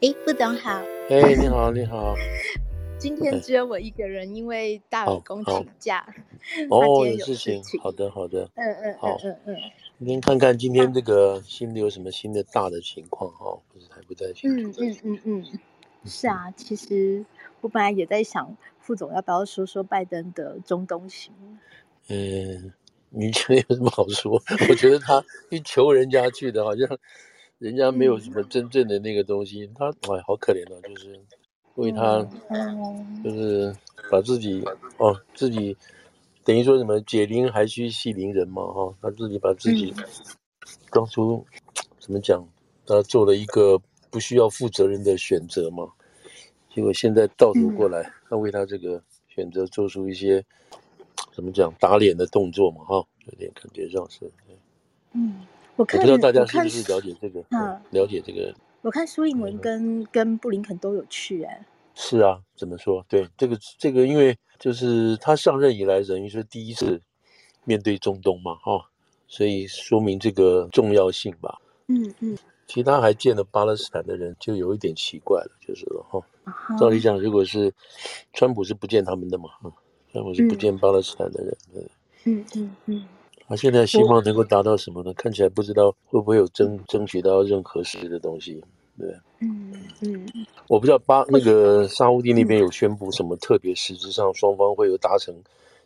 哎，副总好。哎，你好，你好。今天只有我一个人，因为大老公请假。哦，有事情。好的，好的。嗯嗯，好，嗯嗯。今天看看今天这个新的有什么新的大的情况哈，不是还不太清楚。嗯嗯嗯嗯。是啊，其实我本来也在想，副总要不要说说拜登的中东行？嗯，你觉得有什么好说？我觉得他去求人家去的，好像。人家没有什么真正的那个东西，他哎，好可怜啊，就是为他，就是把自己哦，自己等于说什么解铃还须系铃人嘛，哈，他自己把自己当初怎么讲，他做了一个不需要负责任的选择嘛，结果现在倒转过来，他为他这个选择做出一些怎么讲打脸的动作嘛，哈，有点感觉上是，嗯。我，看我不知道大家是不是了解这个？嗯，了解这个。我看苏英文跟、嗯、跟布林肯都有去哎。是啊，怎么说？对这个这个，因为就是他上任以来，等于说第一次面对中东嘛，哈、哦，所以说明这个重要性吧。嗯嗯。其他还见了巴勒斯坦的人，就有一点奇怪了，就是了哈。哦、照理讲，如果是川普是不见他们的嘛，哈，川普是不见巴勒斯坦的人。嗯嗯嗯。嗯嗯他、啊、现在希望能够达到什么呢？看起来不知道会不会有争争取到任何实质的东西，对。嗯嗯，我不知道巴那个沙乌地那边有宣布什么特别实质上双方会有达成，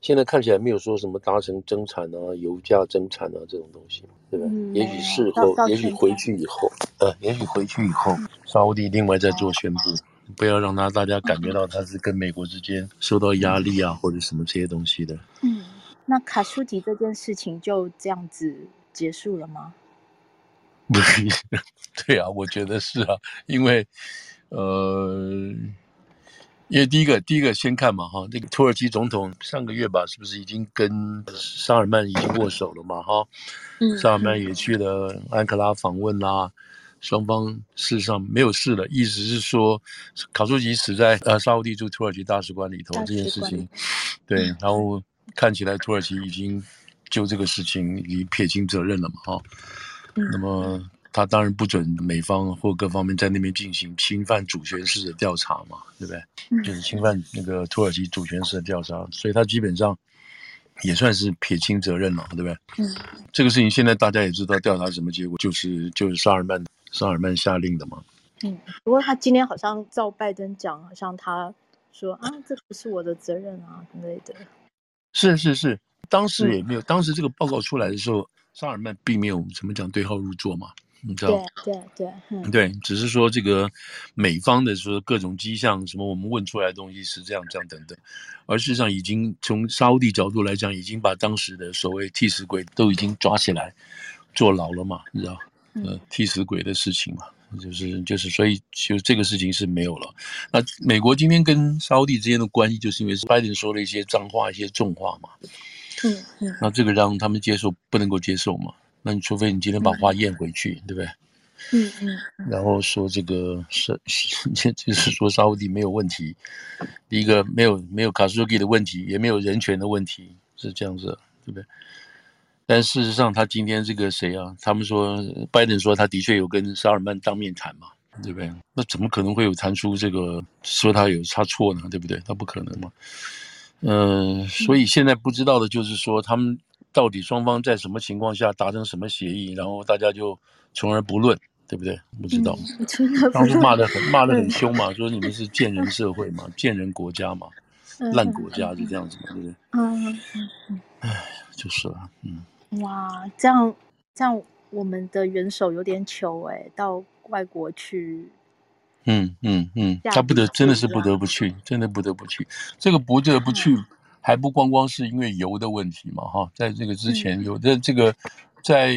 现在看起来没有说什么达成增产啊、油价增产啊这种东西，对吧？嗯、也许事后，也许回去以后，呃，也许回去以后，沙乌地另外再做宣布，不要让他大家感觉到他是跟美国之间受到压力啊或者什么这些东西的。嗯。那卡舒吉这件事情就这样子结束了吗？不是，对啊，我觉得是啊，因为，呃，因为第一个，第一个先看嘛，哈，这个土耳其总统上个月吧，是不是已经跟沙尔曼已经握手了嘛，哈，嗯，沙尔曼也去了安卡拉访问啦，双方事实上没有事了，意思是说，卡舒吉死在呃沙乌地驻土耳其大使馆里头这件事情，对，然后。看起来土耳其已经就这个事情已经撇清责任了嘛，哈，那么他当然不准美方或各方面在那边进行侵犯主权式的调查嘛，对不对？就是侵犯那个土耳其主权式的调查，所以他基本上也算是撇清责任了，对不对？嗯，这个事情现在大家也知道调查什么结果，就是就是沙尔曼沙尔曼下令的嘛。嗯，不过他今天好像照拜登讲，好像他说啊，这不是我的责任啊之类的。是是是，当时也没有，嗯、当时这个报告出来的时候，沙尔曼并没有怎么讲对号入座嘛，你知道？对对对，嗯、对，只是说这个美方的说各种迹象，什么我们问出来的东西是这样这样等等，而事实上已经从沙乌地角度来讲，已经把当时的所谓替死鬼都已经抓起来坐牢了嘛，你知道？呃，替死鬼的事情嘛。就是就是，所以就这个事情是没有了。那美国今天跟沙乌地之间的关系，就是因为拜登说了一些脏话、一些重话嘛。嗯嗯。那这个让他们接受不能够接受嘛？那你除非你今天把话咽回去，嗯、对不对？嗯嗯。然后说这个是，就是说沙乌地没有问题。第一个没有没有卡舒吉的问题，也没有人权的问题，是这样子，对不对？但事实上，他今天这个谁啊？他们说拜登说他的确有跟沙尔曼当面谈嘛，对不对？那怎么可能会有谈出这个说他有差错呢？对不对？他不可能嘛。嗯、呃，所以现在不知道的就是说，他们到底双方在什么情况下达成什么协议，然后大家就从而不论，对不对？不知道。嗯、当时骂得很骂得很凶嘛，说你们是贱人社会嘛，贱人国家嘛，烂国家就这样子嘛，对不对？嗯嗯嗯。唉，就是了，嗯。哇，这样这样，我们的元首有点糗哎，到外国去，嗯嗯嗯，他不得真的是不得不去，真的不得不去。这个不得不去，还不光光是因为油的问题嘛，哈，在这个之前有的这个，在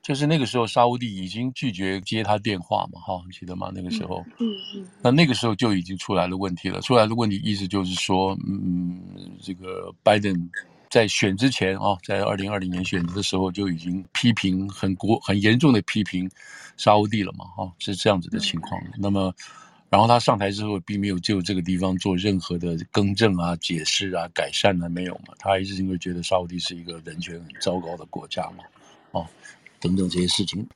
就是那个时候沙乌地已经拒绝接他电话嘛，哈，记得吗？那个时候，嗯嗯，那那个时候就已经出来了问题了，出来的问题意思就是说，嗯，这个拜登。在选之前啊，在二零二零年选择的时候就已经批评很国很严重的批评沙乌地了嘛，哈，是这样子的情况。那么，然后他上台之后，并没有就这个地方做任何的更正啊、解释啊、改善啊，没有嘛。他还是因为觉得沙乌地是一个人权很糟糕的国家嘛，哦，等等这些事情。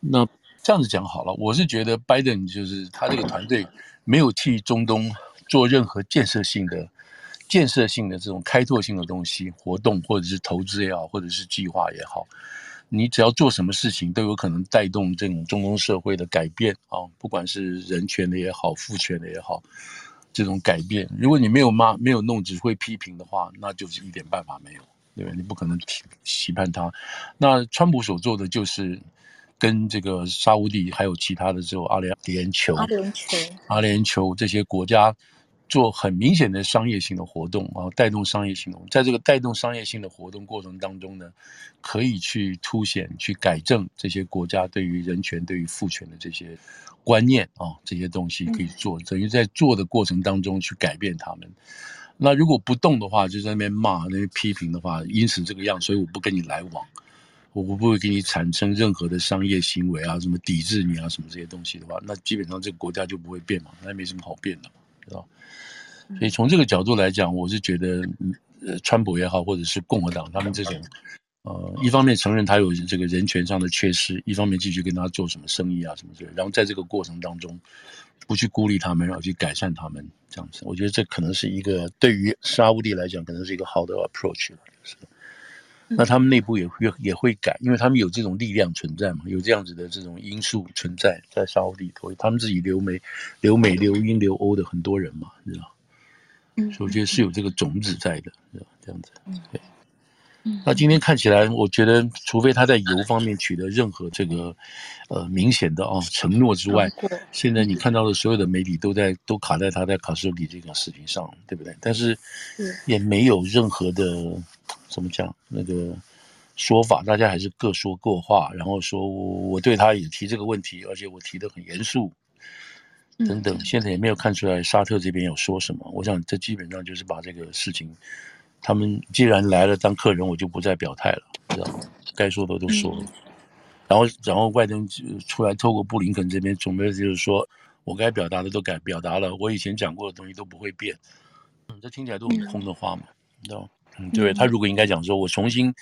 那这样子讲好了，我是觉得拜登就是他这个团队没有替中东做任何建设性的、建设性的这种开拓性的东西活动，或者是投资也好，或者是计划也好。你只要做什么事情，都有可能带动这种中东社会的改变啊，不管是人权的也好，父权的也好，这种改变。如果你没有骂、没有弄，只会批评的话，那就是一点办法没有，对吧？你不可能期盼他。那川普所做的就是跟这个沙乌地还有其他的这种阿联酋、阿联酋、阿联酋这些国家。做很明显的商业性的活动啊，带动商业性的。在这个带动商业性的活动过程当中呢，可以去凸显、去改正这些国家对于人权、对于父权的这些观念啊，这些东西可以做，等于在做的过程当中去改变他们。那如果不动的话，就在那边骂、那边批评的话，因此这个样，所以我不跟你来往，我不会给你产生任何的商业行为啊，什么抵制你啊，什么这些东西的话，那基本上这个国家就不会变嘛，那也没什么好变的，知道。所以从这个角度来讲，我是觉得，呃，川普也好，或者是共和党，他们这种，呃，一方面承认他有这个人权上的缺失，一方面继续跟他做什么生意啊什么之类，然后在这个过程当中，不去孤立他们，然后去改善他们，这样子，我觉得这可能是一个对于沙乌地来讲，可能是一个好的 approach，就是。那他们内部也会也会改，因为他们有这种力量存在嘛，有这样子的这种因素存在在沙乌地头，他们自己留美、留美、留英、留欧的很多人嘛，你知道。所以我觉得是有这个种子在的，这样子。对。那今天看起来，我觉得除非他在油方面取得任何这个呃明显的啊承诺之外，现在你看到的所有的媒体都在都卡在他在卡舒吉这个事情上，对不对？但是也没有任何的怎么讲那个说法，大家还是各说各话，然后说我对他也提这个问题，而且我提得很严肃。等等，现在也没有看出来沙特这边有说什么。我想这基本上就是把这个事情，他们既然来了当客人，我就不再表态了，知道吗？该说的都说了。然后，然后拜登出来透过布林肯这边准备就是说，我该表达的都改表达了，我以前讲过的东西都不会变。嗯，这听起来都很空的话嘛，你知道吗？嗯，对，他如果应该讲说，我重新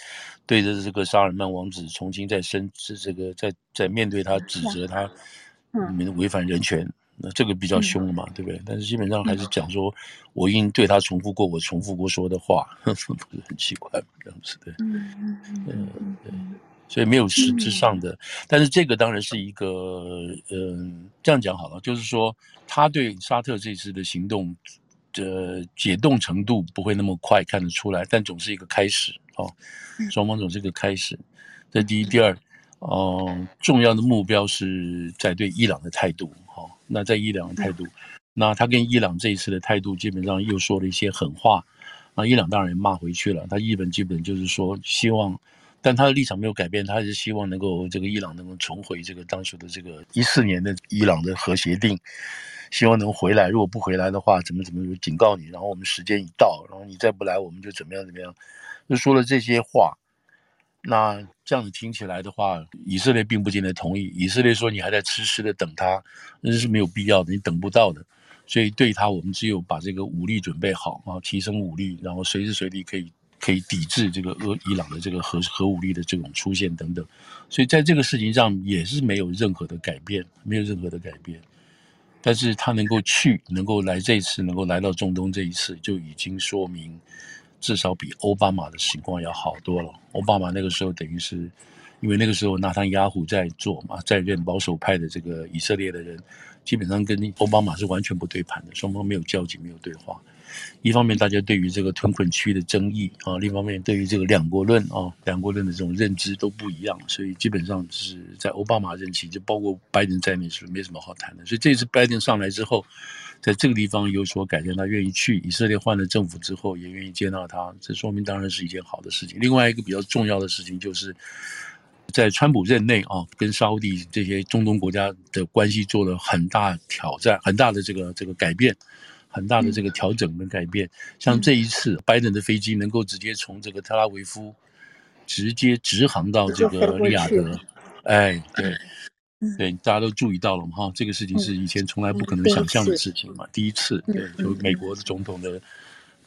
对着这个沙尔曼王子重新再申是这个在在面对他指责他你们违反人权。那这个比较凶了嘛，对不对？但是基本上还是讲说，我已经对他重复过我重复过说的话，不是很奇怪这样子的。嗯嗯嗯对，所以没有实质上的，但是这个当然是一个，嗯，这样讲好了，就是说他对沙特这次的行动的解冻程度不会那么快看得出来，但总是一个开始哦，双方总是一个开始。这第一，第二，嗯，重要的目标是在对伊朗的态度。那在伊朗的态度，那他跟伊朗这一次的态度基本上又说了一些狠话，那伊朗当然也骂回去了。他日本基本就是说希望，但他的立场没有改变，他还是希望能够这个伊朗能够重回这个当初的这个一四年的伊朗的核协定，希望能回来。如果不回来的话，怎么怎么警告你，然后我们时间一到，然后你再不来，我们就怎么样怎么样，就说了这些话。那这样子听起来的话，以色列并不见得同意。以色列说：“你还在痴痴的等他，那是没有必要的，你等不到的。”所以对他，我们只有把这个武力准备好啊，提升武力，然后随时随地可以可以抵制这个俄伊朗的这个核核武力的这种出现等等。所以在这个事情上也是没有任何的改变，没有任何的改变。但是他能够去，能够来这一次，能够来到中东这一次，就已经说明。至少比奥巴马的情况要好多了。奥巴马那个时候等于是，因为那个时候纳坦雅虎在做嘛，在任保守派的这个以色列的人，基本上跟奥巴马是完全不对盘的，双方没有交集，没有对话。一方面大家对于这个屯垦区的争议啊，另一方面对于这个两国论啊，两国论的这种认知都不一样，所以基本上是在奥巴马任期，就包括拜登在内是没什么好谈的。所以这次拜登上来之后。在这个地方有所改变，他愿意去以色列换了政府之后，也愿意接纳他，这说明当然是一件好的事情。另外一个比较重要的事情，就是在川普任内啊，跟沙乌地这些中东国家的关系做了很大挑战，很大的这个这个改变，很大的这个调整跟改变。像这一次，拜登的飞机能够直接从这个特拉维夫直接直航到这个利雅得，哎，对。对，大家都注意到了嘛？哈，这个事情是以前从来不可能想象的事情嘛，第一次，对，就美国的总统的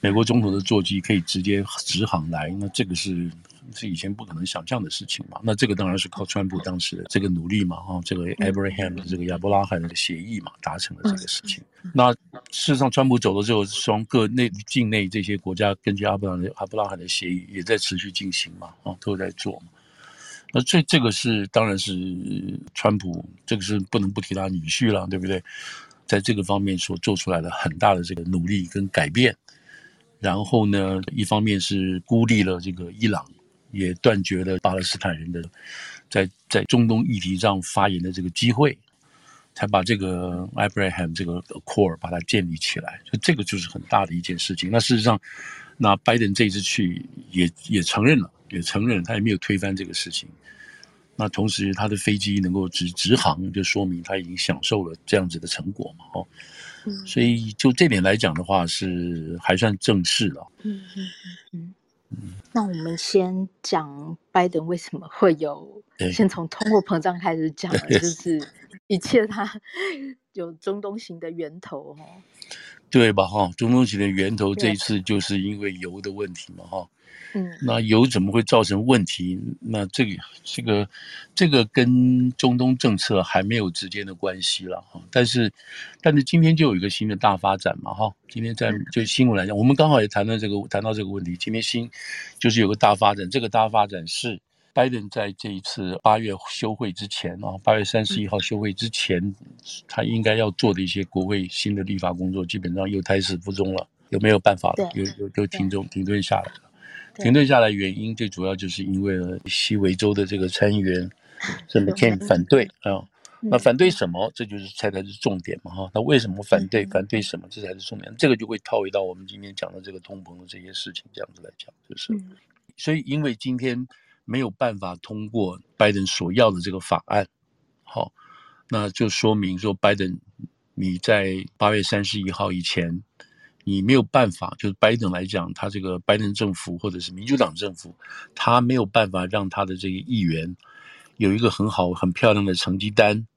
美国总统的座机可以直接直航来，那这个是是以前不可能想象的事情嘛。那这个当然是靠川普当时的这个努力嘛，哈，这个 Abraham 的这个亚伯拉罕的协议嘛，达成了这个事情。那事实上，川普走了之后，双各内境内这些国家根据阿布拉罕阿布拉罕的协议也在持续进行嘛，啊，都在做嘛。那这这个是当然是川普，这个是不能不提他女婿了，对不对？在这个方面所做出来的很大的这个努力跟改变。然后呢，一方面是孤立了这个伊朗，也断绝了巴勒斯坦人的在在中东议题上发言的这个机会，才把这个 Abraham 这个 Accord 把它建立起来。就这个就是很大的一件事情。那事实上，那拜登这一次去也也承认了，也承认他也没有推翻这个事情。那同时他的飞机能够直直航，就说明他已经享受了这样子的成果嘛，哦。所以就这点来讲的话，是还算正式了。嗯嗯嗯嗯。那我们先讲拜登为什么会有，先从通货膨胀开始讲，就是一切它 有中东型的源头哈。对吧？哈，中东型的源头这一次就是因为油的问题嘛，哈。嗯，那油怎么会造成问题？那这个、这个、这个跟中东政策还没有直接的关系了哈。但是，但是今天就有一个新的大发展嘛哈。今天在就新闻来讲，我们刚好也谈到这个谈到这个问题。今天新就是有个大发展，这个大发展是拜登在这一次八月休会之前啊，八月三十一号休会之前，他应该要做的一些国会新的立法工作，基本上又开始不中了。有没有办法了？有有有停中停顿下来了。停顿下来原因最主要就是因为西维州的这个参议员 是 McCain 反对啊，那反对什么？这就是才才是重点嘛哈。那为什么反对？反对什么？这才是重点。这个就会套回到我们今天讲的这个通膨的这些事情，这样子来讲，就是。所以因为今天没有办法通过拜登所要的这个法案，好，那就说明说拜登你在八月三十一号以前。你没有办法，就是拜登来讲，他这个拜登政府或者是民主党政府，他没有办法让他的这个议员有一个很好、很漂亮的成绩单，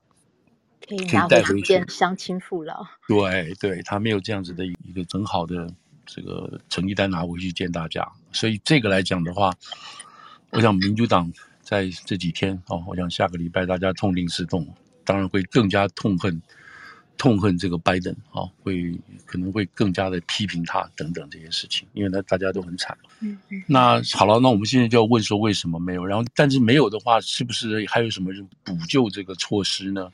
可以拿回去乡亲父老。对对，他没有这样子的一个很好的这个成绩单拿回去见大家，所以这个来讲的话，我想民主党在这几天哦，我想下个礼拜大家痛定思痛，当然会更加痛恨。痛恨这个拜登啊，会可能会更加的批评他等等这些事情，因为呢大家都很惨。嗯嗯。那好了，那我们现在就要问说为什么没有？然后但是没有的话，是不是还有什么补救这个措施呢？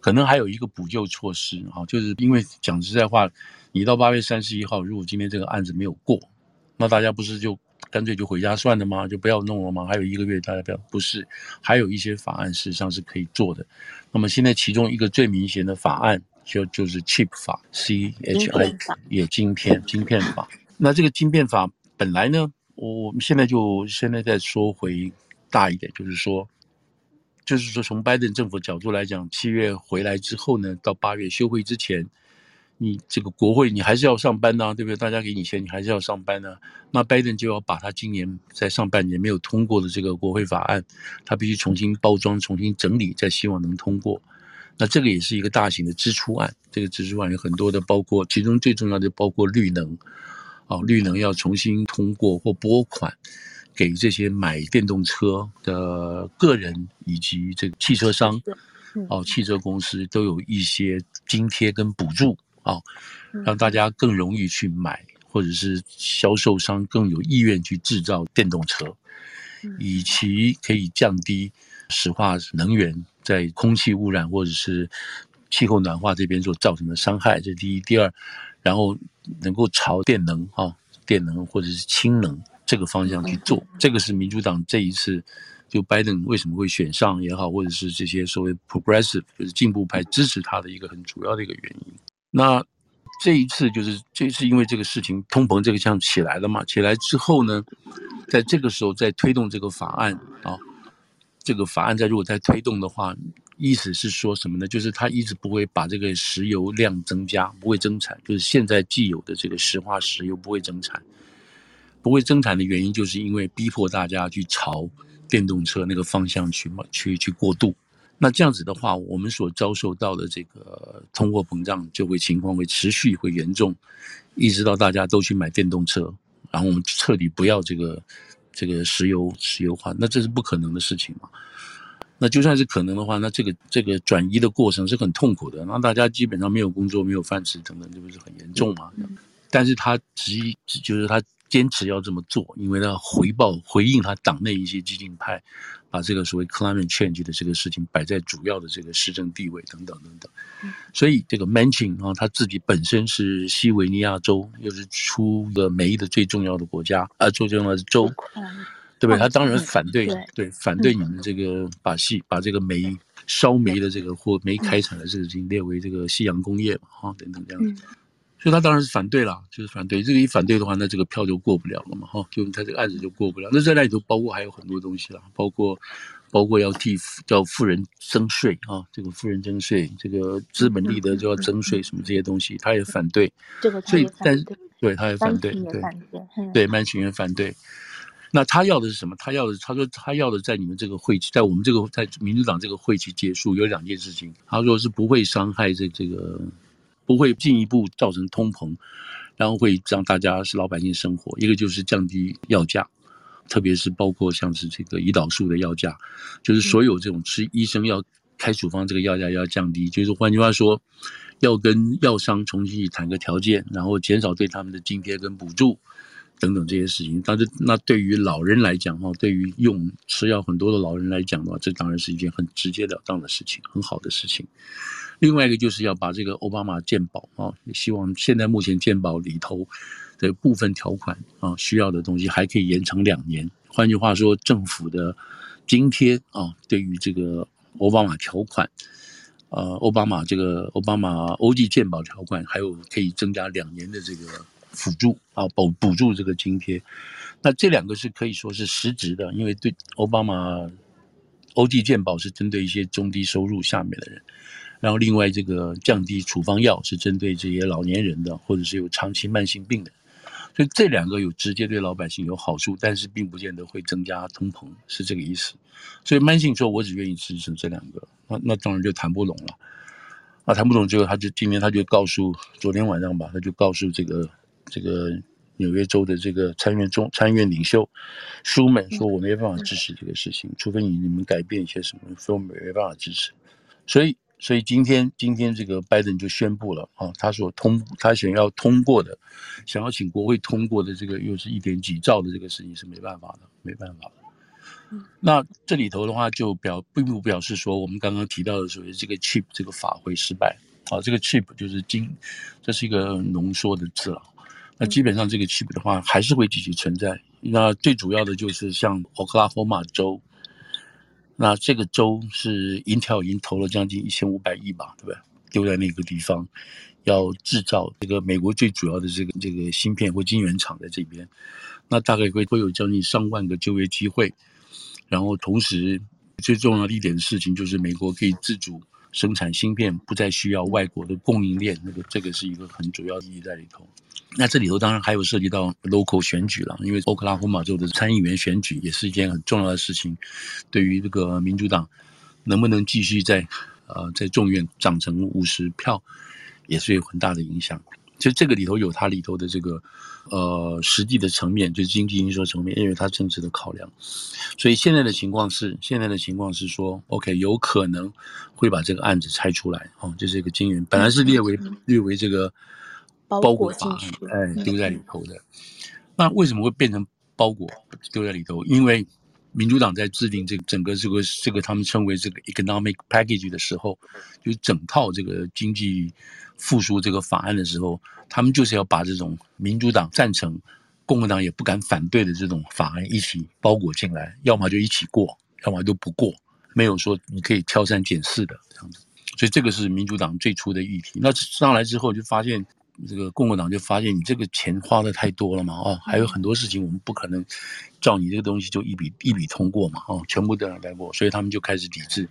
可能还有一个补救措施啊，就是因为讲实在话，你到八月三十一号，如果今天这个案子没有过，那大家不是就干脆就回家算了吗？就不要弄了吗？还有一个月，大家不要不是，还有一些法案事实上是可以做的。那么现在其中一个最明显的法案就就是 Chip 法，C H I 也晶片晶片法。那这个晶片法本来呢，我们现在就现在再说回大一点，就是说，就是说从拜登政府角度来讲，七月回来之后呢，到八月休会之前，你这个国会你还是要上班呐、啊，对不对？大家给你钱，你还是要上班呢、啊。那拜登就要把他今年在上半年没有通过的这个国会法案，他必须重新包装、重新整理，再希望能通过。那这个也是一个大型的支出案。这个支出案有很多的，包括其中最重要的包括绿能，哦，绿能要重新通过或拨款给这些买电动车的个人以及这个汽车商，哦，汽车公司都有一些津贴跟补助。啊，让大家更容易去买，或者是销售商更有意愿去制造电动车，以及可以降低石化能源在空气污染或者是气候暖化这边所造成的伤害。这是第一，第二，然后能够朝电能啊，电能或者是氢能这个方向去做。这个是民主党这一次就拜登为什么会选上也好，或者是这些所谓 progressive 就是进步派支持他的一个很主要的一个原因。那这一次就是这是因为这个事情通膨这个项起来了嘛？起来之后呢，在这个时候再推动这个法案啊，这个法案在如果再推动的话，意思是说什么呢？就是他一直不会把这个石油量增加，不会增产，就是现在既有的这个石化石油不会增产，不会增产的原因就是因为逼迫大家去朝电动车那个方向去嘛，去去过渡。那这样子的话，我们所遭受到的这个通货膨胀就会情况会持续会严重，一直到大家都去买电动车，然后我们彻底不要这个这个石油石油化，那这是不可能的事情嘛。那就算是可能的话，那这个这个转移的过程是很痛苦的，那大家基本上没有工作、没有饭吃等等，这不是很严重嘛？但是他执意就是他。坚持要这么做，因为他回报回应他党内一些激进派，把这个所谓 climate change 的这个事情摆在主要的这个施政地位等等等等。所以这个 Manchin 啊，他自己本身是西维尼亚州，又是出的煤的最重要的国家啊，最重要的州，对不对？他当然反对，对反对你们这个把西把这个煤烧煤的这个或煤开采的事情列为这个夕阳工业嘛，啊等等这样子。所以他当然是反对了，就是反对。这个一反对的话，那这个票就过不了了嘛，哈，就他这个案子就过不了。那在那里头包括还有很多东西了，包括包括要替叫富人征税啊，这个富人征税，这个资本利得就要征税，什么这些东西，他也反对。这个他也反对。对，他也反对。对，对，曼群也反对。那他要的是什么？他要的，他说他要的，在你们这个会期，在我们这个在民主党这个会期结束，有两件事情。他说是不会伤害这这个。不会进一步造成通膨，然后会让大家是老百姓生活。一个就是降低药价，特别是包括像是这个胰岛素的药价，就是所有这种吃医生要开处方这个药价要降低。就是换句话说，要跟药商重新谈个条件，然后减少对他们的津贴跟补助等等这些事情。但是那对于老人来讲哈，对于用吃药很多的老人来讲的话，这当然是一件很直截了当的事情，很好的事情。另外一个就是要把这个奥巴马健保啊，希望现在目前健保里头的部分条款啊，需要的东西还可以延长两年。换句话说，政府的津贴啊，对于这个奥巴马条款，呃，奥巴马这个奥巴马欧记健保条款，还有可以增加两年的这个辅助啊，补补助这个津贴。那这两个是可以说是实质的，因为对奥巴马欧记健保是针对一些中低收入下面的人。然后，另外这个降低处方药是针对这些老年人的，或者是有长期慢性病的，所以这两个有直接对老百姓有好处，但是并不见得会增加通膨，是这个意思。所以慢性说，我只愿意支持这两个，那那当然就谈不拢了。啊，谈不拢之后，他就今天他就告诉，昨天晚上吧，他就告诉这个这个纽约州的这个参院中参院领袖舒曼说，我没办法支持这个事情，除非你你们改变一些什么，说我没办法支持。所以。所以今天，今天这个拜登就宣布了啊，他所通他想要通过的，想要请国会通过的这个又是一点几兆的这个事情是没办法的，没办法的。那这里头的话就表并不表示说我们刚刚提到的所谓这个 chip 这个法会失败啊，这个 chip 就是金，这是一个浓缩的字了。那基本上这个 chip 的话还是会继续存在。那最主要的就是像 Oklahoma 州。那这个州是 Intel 已经投了将近一千五百亿吧，对不对？丢在那个地方，要制造这个美国最主要的这个这个芯片或晶圆厂在这边，那大概会会有将近上万个就业机会。然后同时最重要的一点事情就是美国可以自主生产芯片，不再需要外国的供应链。那个这个是一个很主要意义在里头。那这里头当然还有涉及到 local 选举了，因为欧克拉荷马州的参议员选举也是一件很重要的事情，对于这个民主党能不能继续在呃在众院长成五十票，也是有很大的影响。其实这个里头有它里头的这个呃实际的层面，就是经济因素层面，因为它政治的考量。所以现在的情况是，现在的情况是说，OK，有可能会把这个案子拆出来哦，就是一个金元，本来是列为列为这个。包裹法案，哎，丢在里头的。那为什么会变成包裹丢在里头？因为民主党在制定这个整个这个这个他们称为这个 economic package 的时候，就是整套这个经济复苏这个法案的时候，他们就是要把这种民主党赞成、共和党也不敢反对的这种法案一起包裹进来，要么就一起过，要么就不过，没有说你可以挑三拣四的这样子。所以这个是民主党最初的议题。那上来之后就发现。这个共和党就发现你这个钱花的太多了嘛，哦，还有很多事情我们不可能照你这个东西就一笔一笔通过嘛，哦，全部都要带过，所以他们就开始抵制。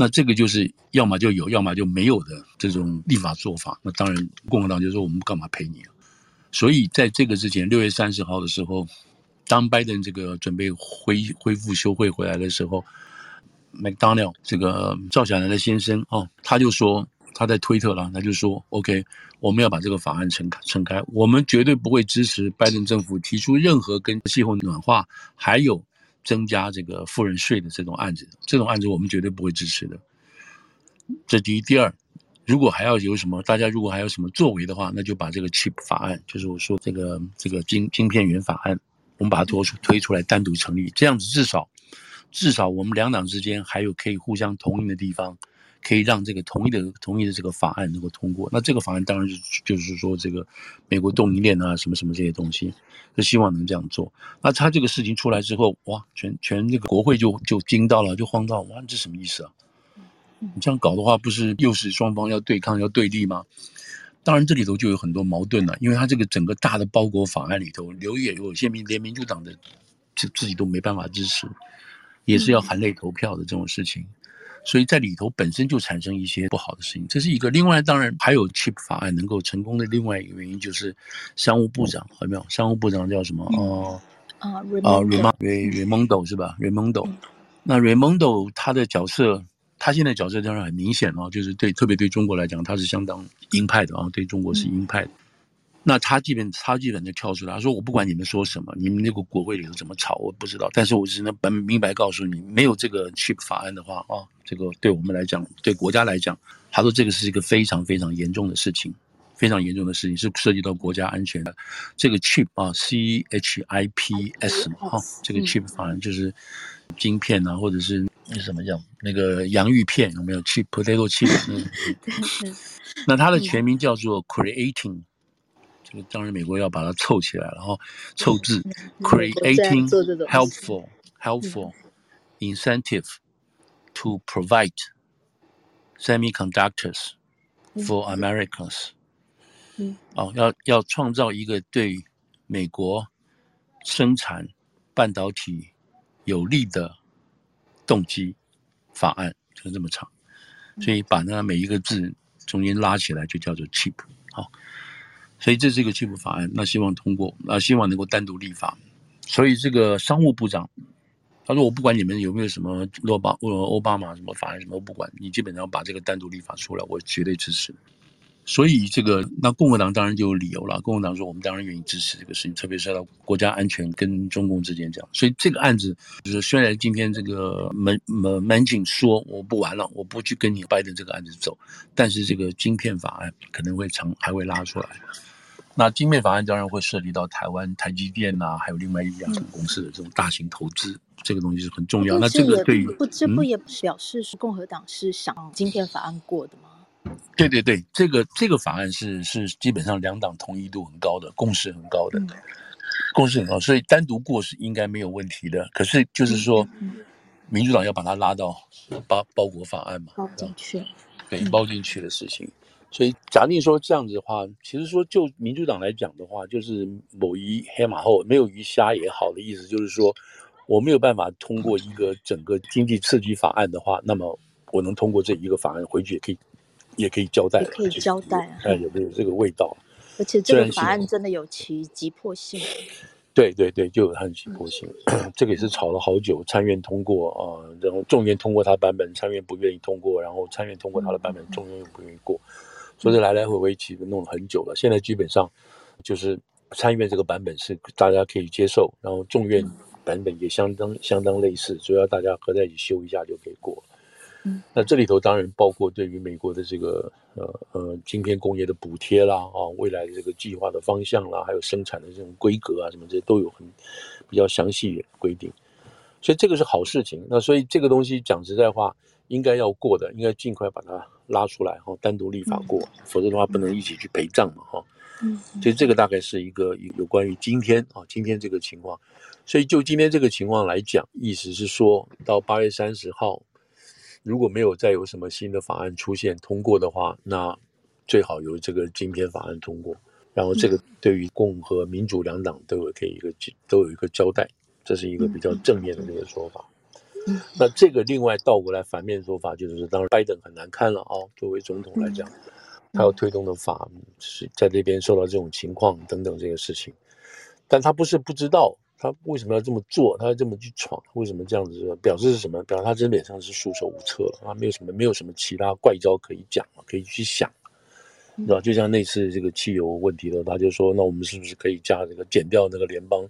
那这个就是要么就有，要么就没有的这种立法做法。那当然共和党就说我们干嘛陪你啊？所以在这个之前，六月三十号的时候，当拜登这个准备恢恢复休会回来的时候，McDonnell 这个赵小兰的先生哦，他就说他在推特了，他就说 OK，我们要把这个法案撑开，撑开，我们绝对不会支持拜登政府提出任何跟气候暖化还有增加这个富人税的这种案子，这种案子我们绝对不会支持的。这第一，第二。如果还要有什么，大家如果还有什么作为的话，那就把这个 chip 法案，就是我说这个这个晶晶片源法案，我们把它拖出推出来单独成立，这样子至少至少我们两党之间还有可以互相同意的地方，可以让这个同意的同意的这个法案能够通过。那这个法案当然就就是说这个美国动能链啊什么什么这些东西，就希望能这样做。那他这个事情出来之后，哇，全全这个国会就就惊到了，就慌到，哇，这什么意思啊？你这样搞的话，不是又是双方要对抗、要对立吗？当然，这里头就有很多矛盾了，因为他这个整个大的包裹法案里头，留言有些民连民主党的自自己都没办法支持，也是要含泪投票的这种事情，所以在里头本身就产生一些不好的事情。这是一个。另外，当然还有 CHIP 法案能够成功的另外一个原因，就是商务部长有没有？商务部长叫什么？哦，啊啊，Raimondo 是吧？Raimondo，那 Raimondo 他的角色。他现在角色当然很明显了，就是对，特别对中国来讲，他是相当鹰派的啊，对中国是鹰派的。嗯、那他基本他基本就跳出来，他说：“我不管你们说什么，你们那个国会里头怎么吵，我不知道。但是我只能本明白告诉你，没有这个 CHIP 法案的话啊，这个对我们来讲，对国家来讲，他说这个是一个非常非常严重的事情，非常严重的事情，是涉及到国家安全的。这个 CHIP 啊，C H I P S 嘛，哈，这个 CHIP 法案就是晶片啊，或者是。”那什么叫那个洋芋片有没有？chip potato chip。嗯、那它的全名叫做 creating，这个当然美国要把它凑起来了哈，凑字 creating helpful helpful incentive to provide semiconductors for Americans。哦，要要创造一个对美国生产半导体有利的。动机法案就这么长，所以把那每一个字中间拉起来就叫做 chip 好， 所以这是一个 chip 法案，那希望通过，那希望能够单独立法。所以这个商务部长他说：“我不管你们有没有什么罗巴呃奥巴马什么法案什么，我不管你，基本上把这个单独立法出来，我绝对支持。”所以这个，那共和党当然就有理由了。共和党说，我们当然愿意支持这个事情，特别是到国家安全跟中共之间这样。所以这个案子就是，虽然今天这个门门门警说我不玩了，我不去跟你拜登这个案子走，但是这个晶片法案可能会长还会拉出来。那晶片法案当然会涉及到台湾台积电呐、啊，还有另外一家公司的这种大型投资，嗯、这个东西是很重要。那这个对于不这不也表示是共和党是想晶片法案过的吗？对对对，这个这个法案是是基本上两党同意度很高的，共识很高的，嗯、共识很高，所以单独过是应该没有问题的。可是就是说，民主党要把它拉到包包裹法案嘛，包进去，对，包进去的事情。嗯、所以假定说这样子的话，其实说就民主党来讲的话，就是某一黑马后没有鱼虾也好的意思，就是说我没有办法通过一个整个经济刺激法案的话，那么我能通过这一个法案回去也可以。也可以交代，可以交代，哎，有没有这个味道？而且这个法案真的有其急迫性。对对对，就有它的急迫性。这个也是吵了好久，参院通过啊，然后众院通过他版本，参院不愿意通过，然后参院通过他的版本，众院又不愿意过，所以来来回回其实弄了很久了。现在基本上就是参院这个版本是大家可以接受，然后众院版本也相当相当类似，主要大家合在一起修一下就可以过。嗯，那这里头当然包括对于美国的这个呃呃晶片工业的补贴啦，啊，未来的这个计划的方向啦，还有生产的这种规格啊，什么这些都有很比较详细的规定，所以这个是好事情。那所以这个东西讲实在话，应该要过的，应该尽快把它拉出来哈，单独立法过，嗯、否则的话不能一起去陪葬嘛哈。嗯，所以这个大概是一个有关于今天啊今天这个情况，所以就今天这个情况来讲，意思是说到八月三十号。如果没有再有什么新的法案出现通过的话，那最好由这个今天法案通过，然后这个对于共和民主两党都有可以一个都有一个交代，这是一个比较正面的那个说法。那这个另外倒过来反面说法就是，当然拜登很难堪了啊，作为总统来讲，他要推动的法是在这边受到这种情况等等这个事情，但他不是不知道。他为什么要这么做？他要这么去闯？为什么这样子？表示是什么？表示他真脸上是束手无策了，他没有什么，没有什么其他怪招可以讲，可以去想，对吧？就像那次这个汽油问题的，他就说：“那我们是不是可以加这个减掉那个联邦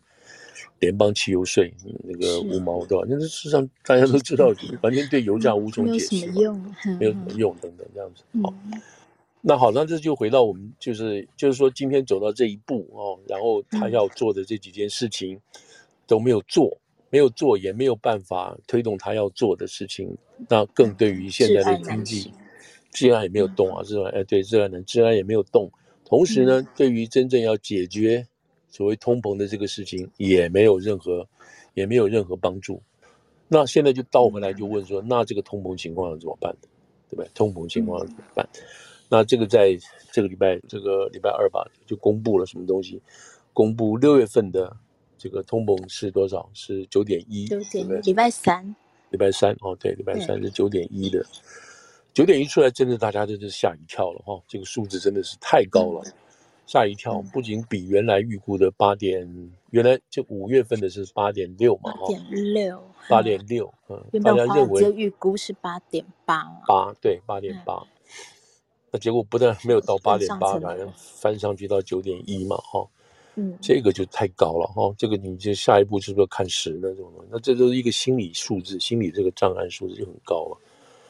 联邦汽油税那个五毛，对吧？”那事实上大家都知道，完全对油价无从解释，没有什么用，没有什么用等等这样子。好。那好，那这就回到我们就是就是说，今天走到这一步哦，然后他要做的这几件事情都没有做，没有做，也没有办法推动他要做的事情。那更对于现在的经济，治安也没有动啊，治安哎对，治安能，治安也没有动。同时呢，对于真正要解决所谓通膨的这个事情，也没有任何也没有任何帮助。那现在就倒回来就问说，那这个通膨情况要怎么办？对不对？通膨情况要怎么办？那这个在这个礼拜，这个礼拜二吧，就公布了什么东西？公布六月份的这个通膨是多少？是九点一。九点一。礼拜三。礼拜三哦，对，礼拜三是九点一的。九点一出来，真的大家真是吓一跳了哈、哦！这个数字真的是太高了，吓、嗯、一跳。不仅比原来预估的八点，原来就五月份的是八点六嘛，哈。八点六。八点六，嗯。大家认为预估是八点八。八对，八点八。那结果不但没有到八点八，反而翻上去到九点一嘛，哈，嗯，这个就太高了哈，这个你就下一步是不是要看十那种？那这都是一个心理数字，心理这个障碍数字就很高了，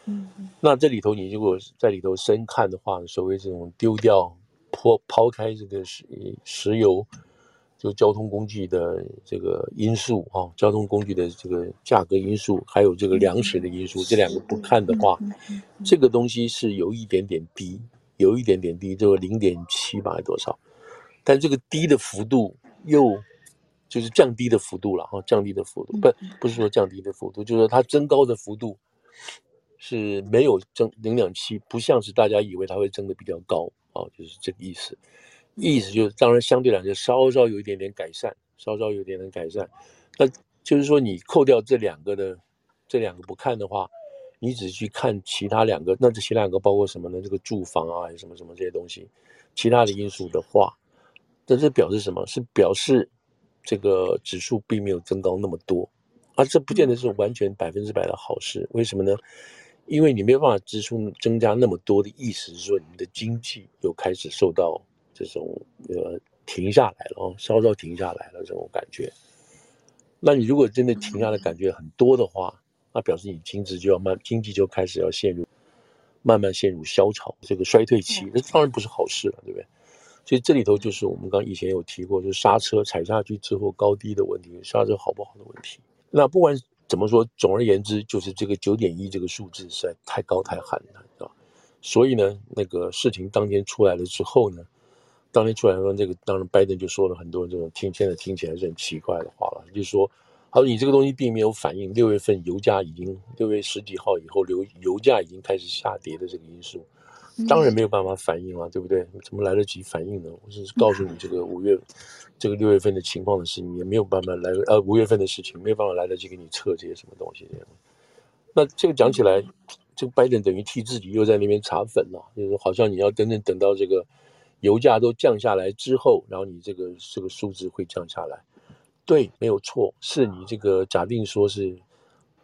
嗯，那这里头你如果在里头深看的话，所谓这种丢掉抛抛开这个石石油。就交通工具的这个因素啊，交通工具的这个价格因素，还有这个粮食的因素，这两个不看的话，这个东西是有一点点低，有一点点低，这个零点七吧，还多少？但这个低的幅度又就是降低的幅度了哈，降低的幅度不不是说降低的幅度，就是说它增高的幅度是没有增零点七，不像是大家以为它会增的比较高哦，就是这个意思。意思就是，当然相对来说稍稍有一点点改善，稍稍有一点点改善。那就是说，你扣掉这两个的，这两个不看的话，你只去看其他两个，那这其他两个包括什么呢？这个住房啊，什么什么这些东西，其他的因素的话，那这表示什么？是表示这个指数并没有增高那么多，而这不见得是完全百分之百的好事。为什么呢？因为你没有办法支出增加那么多的意思是说，你的经济又开始受到。这种呃停下来了哦，稍稍停下来了这种感觉。那你如果真的停下来感觉很多的话，那表示你经济就要慢，经济就开始要陷入慢慢陷入萧条这个衰退期，那当然不是好事了，对不对？所以这里头就是我们刚以前有提过，就是刹车踩下去之后高低的问题，刹车好不好的问题。那不管怎么说，总而言之，就是这个九点一这个数字实在太高太狠了，是吧？所以呢，那个事情当天出来了之后呢。当天出来说这个，当然拜登就说了很多这种听现在听起来是很奇怪的话了，就是说，他说你这个东西并没有反映六月份油价已经六月十几号以后油油价已经开始下跌的这个因素，当然没有办法反应了，对不对？怎么来得及反应呢？我只是告诉你这个五月这个六月份的情况的事情，也没有办法来呃五月份的事情没有办法来得及给你测这些什么东西这样。那这个讲起来，这个拜登等于替自己又在那边查粉了，就是好像你要等等等到这个。油价都降下来之后，然后你这个这个数字会降下来，对，没有错，是你这个假定说是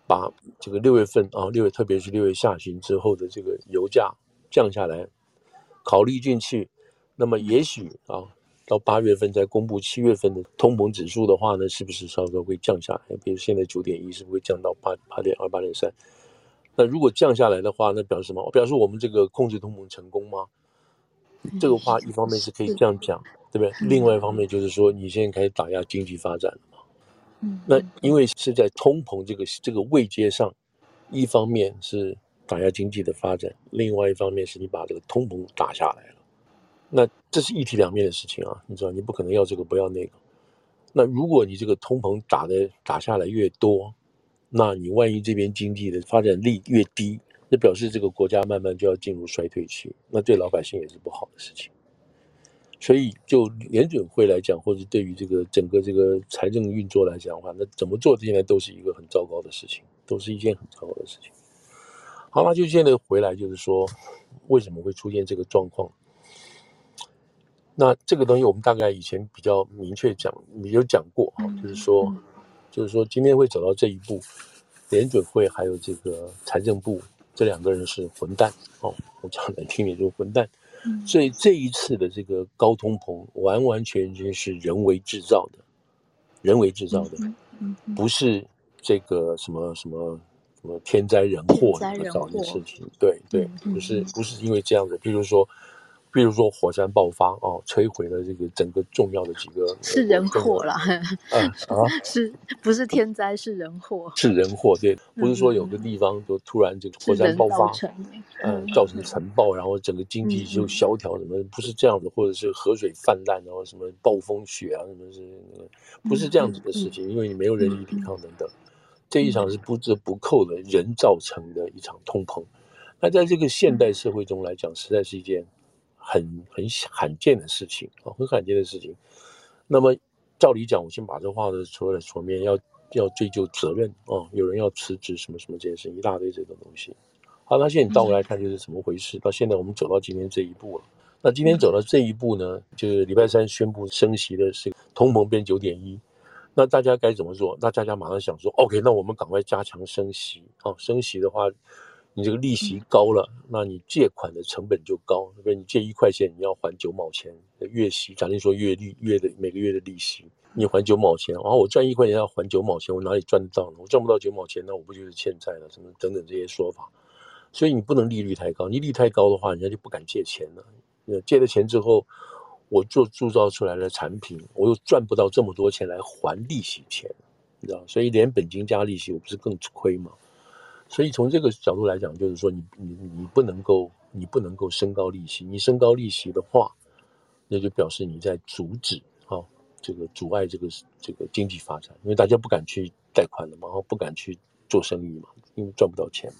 把这个六月份啊，六月特别是六月下旬之后的这个油价降下来，考虑进去，那么也许啊，到八月份再公布七月份的通膨指数的话呢，是不是稍稍会降下来？比如现在九点一，是不是会降到八八点二、八点三？那如果降下来的话，那表示什么？表示我们这个控制通膨成功吗？这个话一方面是可以这样讲，对不对？另外一方面就是说，你现在开始打压经济发展了嘛？嗯，那因为是在通膨这个这个位阶上，一方面是打压经济的发展，另外一方面是你把这个通膨打下来了。那这是一体两面的事情啊，你知道，你不可能要这个不要那个。那如果你这个通膨打的打下来越多，那你万一这边经济的发展力越低。那表示这个国家慢慢就要进入衰退期，那对老百姓也是不好的事情。所以就联准会来讲，或者对于这个整个这个财政运作来讲的话，那怎么做现在都是一个很糟糕的事情，都是一件很糟糕的事情。好了，就现在回来就是说，为什么会出现这个状况？那这个东西我们大概以前比较明确讲，有讲过啊，就是说，嗯、就是说今天会走到这一步，联准会还有这个财政部这两个人是混蛋哦，我讲难听点就是混蛋。嗯、所以这一次的这个高通膨完完全全是人为制造的，人为制造的，不是这个什么什么什么天灾人祸造的事情，对对，不是不是因为这样子，比如说。比如说火山爆发哦，摧毁了这个整个重要的几个是人祸啦，嗯啊，是不是天灾是人祸？是人祸，对，不是说有个地方就突然这个火山爆发，嗯，造成尘暴，然后整个经济就萧条，什么不是这样的，或者是河水泛滥，然后什么暴风雪啊，什么是不是这样子的事情？因为你没有人力抵抗等等，这一场是不折不扣的人造成的一场通膨。那在这个现代社会中来讲，实在是一件。很很罕见的事情啊，很罕见的事情。那么照理讲，我先把这话的说了说面，要要追究责任啊，有人要辞职什么什么这些事，一大堆这种东西。好，那现在你倒过来看，就是怎么回事？到现在我们走到今天这一步了。那今天走到这一步呢，就是礼拜三宣布升息的是通膨变九点一，那大家该怎么做？那大家马上想说，OK，那我们赶快加强升息啊，升息的话。你这个利息高了，那你借款的成本就高。对不对你借一块钱，你要还九毛钱的月息。假定说月利月的每个月的利息，你还九毛钱，然后我赚一块钱要还九毛钱，我哪里赚得到呢？我赚不到九毛钱，那我不就是欠债了？什么等等这些说法。所以你不能利率太高，你利率太高的话，人家就不敢借钱了。借了钱之后，我做铸造出来的产品，我又赚不到这么多钱来还利息钱，你知道？所以连本金加利息，我不是更亏吗？所以从这个角度来讲，就是说你你你不能够你不能够升高利息，你升高利息的话，那就表示你在阻止啊这个阻碍这个这个经济发展，因为大家不敢去贷款了嘛，然后不敢去做生意嘛，因为赚不到钱嘛。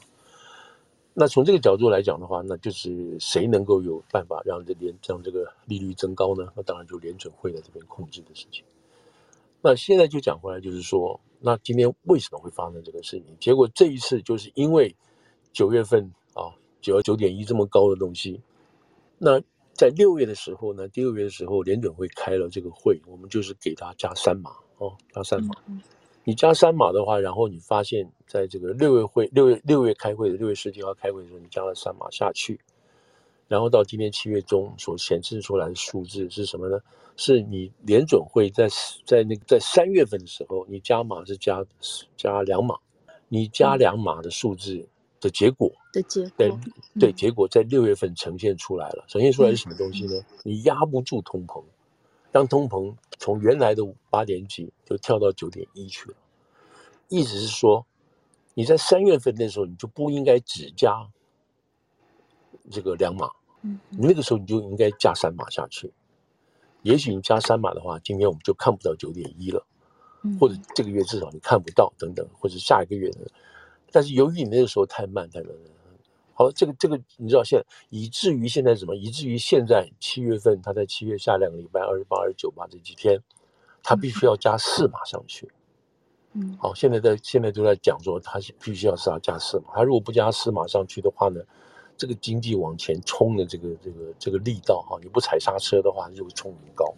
那从这个角度来讲的话，那就是谁能够有办法让这联让这个利率增高呢？那当然就联准会在这边控制的事情。那现在就讲回来，就是说。那今天为什么会发生这个事情？结果这一次就是因为九月份啊，九九点一这么高的东西。那在六月的时候呢，第六月的时候，联准会开了这个会，我们就是给他加三码哦，加三码。你加三码的话，然后你发现在这个六月会六月六月开会的六月十几号开会的时候，你加了三码下去。然后到今天七月中所显示出来的数字是什么呢？是你联准会在在那个在三月份的时候，你加码是加加两码，你加两码的数字的结果的结果对对结果在六月份呈现出来了，呈现出来是什么东西呢？你压不住通膨，当通膨从原来的八点几就跳到九点一去了，意思是说你在三月份那时候你就不应该只加这个两码，你那个时候你就应该加三码下去。也许你加三码的话，今天我们就看不到九点一了，或者这个月至少你看不到等等，或者下一个月的。但是由于你那个时候太慢太慢，好，这个这个你知道现在以至于现在什么？以至于现在七月份，他在七月下两个礼拜二十八、二十九吧这几天，他必须要加四码上去。嗯，好，现在在现在都在讲说他必须要是要加四码，他如果不加四码上去的话呢？这个经济往前冲的这个这个这个力道哈，你不踩刹车的话，就会冲很高，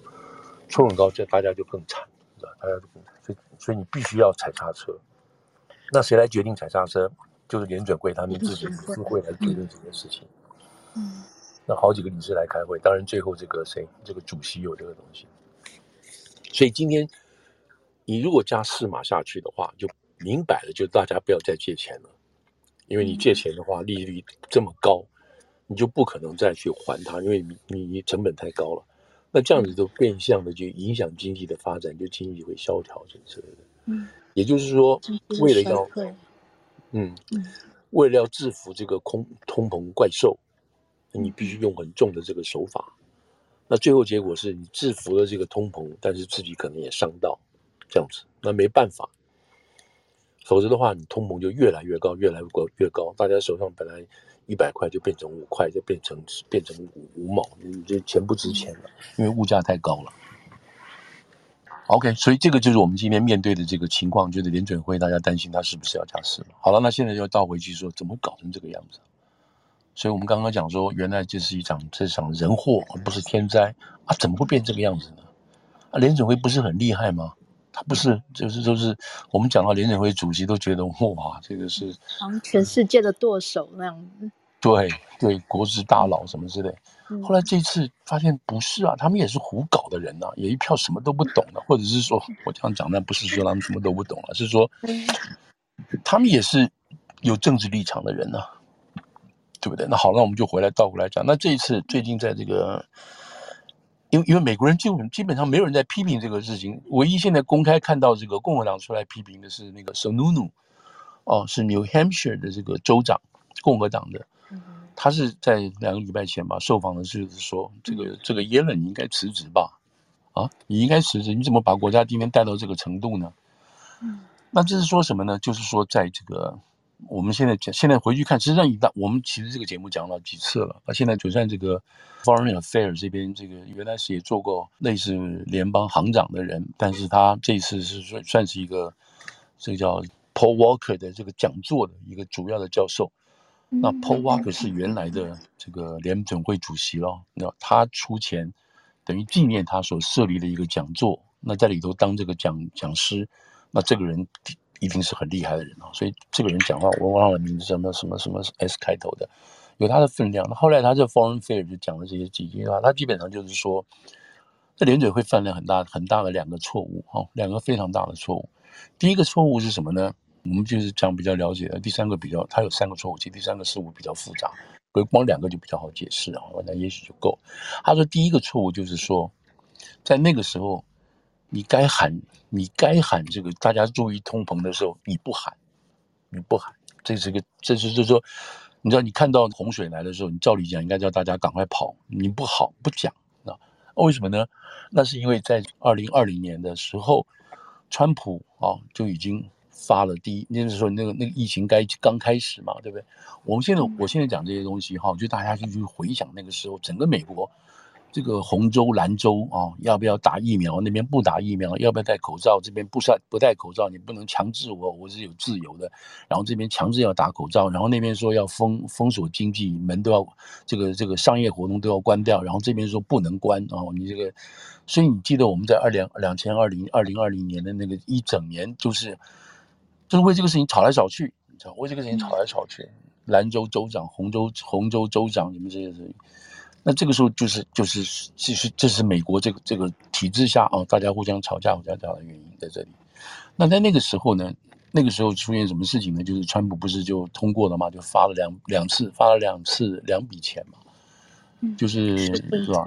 冲很高，这大家就更惨？大家就更惨，所以所以你必须要踩刹车。那谁来决定踩刹车？就是联准会他们自己理事会来决定这件事情。嗯。那好几个理事来开会，当然最后这个谁，这个主席有这个东西。所以今天你如果加四码下去的话，就明摆了，就大家不要再借钱了。因为你借钱的话，利率这么高，你就不可能再去还它，因为你你成本太高了。那这样子就变相的就影响经济的发展，就经济会萧条之类的。嗯，也就是说，为了要，嗯，为了要制服这个空通膨怪兽，你必须用很重的这个手法。那最后结果是你制服了这个通膨，但是自己可能也伤到，这样子，那没办法。否则的话，你通膨就越来越高，越来越高，越高。大家手上本来一百块就变成五块，就变成变成五五毛，你这钱不值钱了，因为物价太高了。OK，所以这个就是我们今天面对的这个情况，就是联准会大家担心它是不是要加息了。好了，那现在要倒回去说，怎么搞成这个样子？所以我们刚刚讲说，原来这是一场这场人祸，而不是天灾啊！怎么会变这个样子呢？啊，联准会不是很厉害吗？他不是，就是就是我们讲到联准会主席都觉得哇，这个是全世界的舵手那样子。对对，国之大佬什么之类。后来这次发现不是啊，他们也是胡搞的人呐、啊，也一票什么都不懂的，或者是说我这样讲，那不是说他们什么都不懂了，是说他们也是有政治立场的人呐、啊，对不对？那好，那我们就回来倒过来讲，那这一次最近在这个，因为因为美国人基本基本上没有人在批评这个事情，唯一现在公开看到这个共和党出来批评的是那个 Sununu 哦，是 New Hampshire 的这个州长，共和党的。他是在两个礼拜前吧，受访的就是说，这个这个耶伦你应该辞职吧，啊，你应该辞职，你怎么把国家今天带到这个程度呢？嗯，那这是说什么呢？就是说，在这个我们现在讲，现在回去看，实际上一旦我们其实这个节目讲了几次了，那现在就算这个 Foreign Affairs 这边这个原来是也做过类似联邦行长的人，但是他这次是算算是一个这个叫 Paul Walker 的这个讲座的一个主要的教授。那 Paul Walker 是原来的这个联准会主席咯，那他出钱等于纪念他所设立的一个讲座，那在里头当这个讲讲师，那这个人一定是很厉害的人啊，所以这个人讲话我忘了名字，什么什么什么 S 开头的，有他的分量。那后来他这 Foreign Affairs 就讲了这些几句话，他基本上就是说，这联准会犯了很大很大的两个错误哈，两个非常大的错误。第一个错误是什么呢？我们就是讲比较了解的，第三个比较，它有三个错误，其实第三个事物比较复杂，所以光两个就比较好解释啊，那也许就够。他说第一个错误就是说，在那个时候，你该喊，你该喊这个大家注意通膨的时候，你不喊，你不喊，这是个，这是就是说，你知道你看到洪水来的时候，你照理讲应该叫大家赶快跑，你不好不讲啊，为什么呢？那是因为在二零二零年的时候，川普啊就已经。发了第一，那个时候那个那个疫情该刚开始嘛，对不对？我们现在我现在讲这些东西哈，就大家就去回想那个时候，整个美国这个红州蓝州啊，要不要打疫苗？那边不打疫苗，要不要戴口罩？这边不戴不戴口罩，你不能强制我，我是有自由的。然后这边强制要打口罩，然后那边说要封封锁经济，门都要这个这个商业活动都要关掉，然后这边说不能关啊，你这个，所以你记得我们在二两两千二零二零二零年的那个一整年就是。就是为这个事情吵来吵去，你知道，为这个事情吵来吵去。兰州州长、洪州洪州州长，你们这些事情，那这个时候就是就是其实这是美国这个这个体制下啊，大家互相吵架、互相吵的原因在这里。那在那个时候呢，那个时候出现什么事情呢？就是川普不是就通过了嘛，就发了两两次，发了两次两笔钱嘛，就是是吧？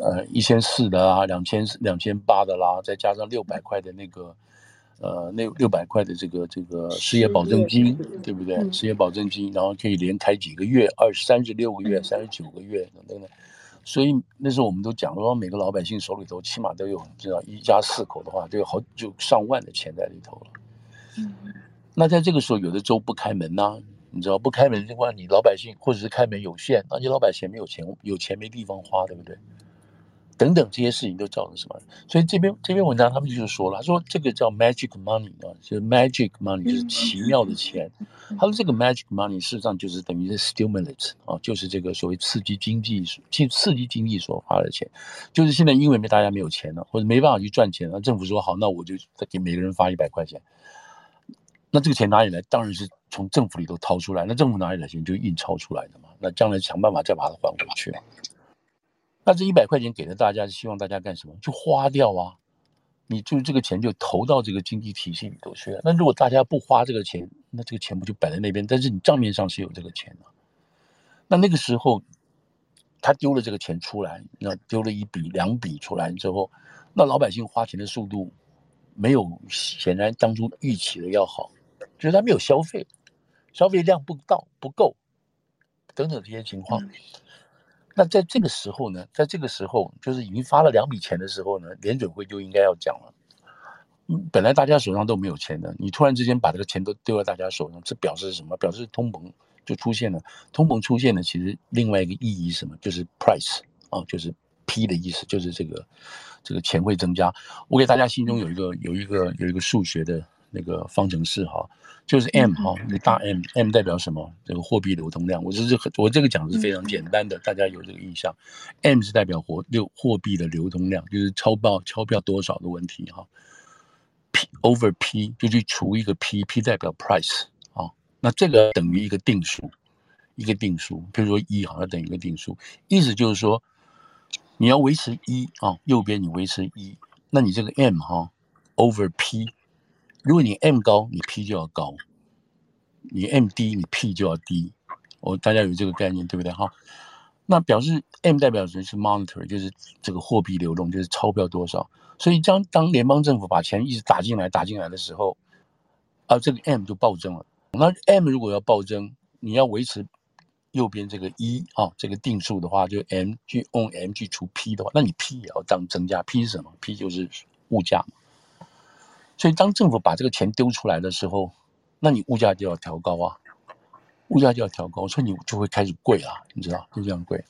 呃，一千四的啦，两千两千八的啦，再加上六百块的那个。呃，那六百块的这个这个失业保证金，对不对？失业保证金，然后可以连开几个月，二十三十六个月，三十九个月等等等。所以那时候我们都讲说，每个老百姓手里头起码都有，知道一家四口的话，都有好就上万的钱在里头了。嗯。那在这个时候，有的州不开门呐，你知道不开门的话，你老百姓或者是开门有限，那你老百姓没有钱，有钱没地方花，对不对？等等这些事情都造成什么？所以这篇这篇文章他们就是说了，他说这个叫 magic money 啊，就是 magic money 就是奇妙的钱。他说这个 magic money 事实上就是等于是 stimulus 啊，就是这个所谓刺激经济、去刺激经济所花的钱。就是现在因为没大家没有钱了，或者没办法去赚钱了，政府说好，那我就再给每个人发一百块钱。那这个钱哪里来？当然是从政府里头掏出来。那政府哪里来钱？就印钞出来的嘛。那将来想办法再把它还回去。那这一百块钱给了大家，是希望大家干什么？就花掉啊！你就这个钱就投到这个经济体系里头去了。那如果大家不花这个钱，那这个钱不就摆在那边？但是你账面上是有这个钱的。那那个时候，他丢了这个钱出来，那丢了一笔两笔出来之后，那老百姓花钱的速度没有显然当初预期的要好，就是他没有消费，消费量不到不够，等等这些情况。嗯那在这个时候呢，在这个时候，就是已经发了两笔钱的时候呢，联准会就应该要讲了。本来大家手上都没有钱的，你突然之间把这个钱都丢在大家手上，这表示什么？表示通膨就出现了。通膨出现了，其实另外一个意义是什么？就是 price 啊，就是 P 的意思，就是这个这个钱会增加。我给大家心中有一个有一个有一个数学的那个方程式哈，就是 M 哈，那大 M，M 代表什么？这个货币流通量。我这是我这个讲的是非常简单的，大家有这个印象。M 是代表货六货币的流通量，就是钞票钞票多少的问题哈。P over P 就去除一个 P，P 代表 price 啊，那这个等于一个定数，一个定数，比如说一好像等于一个定数，意思就是说你要维持一啊，右边你维持一，那你这个 M 哈 over P。如果你 M 高，你 P 就要高；你 M 低，你 P 就要低。哦，大家有这个概念对不对？哈，那表示 M 代表的是 monetary，就是这个货币流动，就是钞票多少。所以当当联邦政府把钱一直打进来、打进来的时候，啊，这个 M 就暴增了。那 M 如果要暴增，你要维持右边这个一啊，这个定数的话，就 M 去用 M 去除 P 的话，那你 P 也要当增加。P 是什么？P 就是物价嘛。所以，当政府把这个钱丢出来的时候，那你物价就要调高啊，物价就要调高，所以你就会开始贵啊，你知道，就这样贵。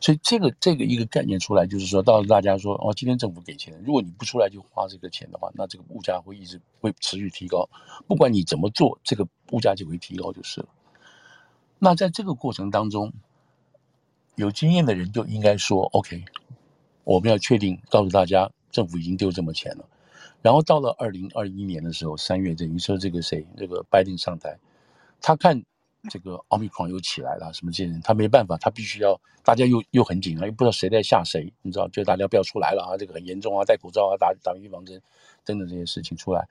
所以，这个这个一个概念出来，就是说，到大家说，哦，今天政府给钱，如果你不出来就花这个钱的话，那这个物价会一直会持续提高，不管你怎么做，这个物价就会提高就是了。那在这个过程当中，有经验的人就应该说，OK，我们要确定告诉大家，政府已经丢这么钱了。然后到了二零二一年的时候，三月，等于说这个谁，这个拜登上台，他看这个奥密克戎又起来了，什么这些人，他没办法，他必须要，大家又又很紧张，又不知道谁在吓谁，你知道，就大家不要出来了啊，这个很严重啊，戴口罩啊，打打预防针等等这些事情出来，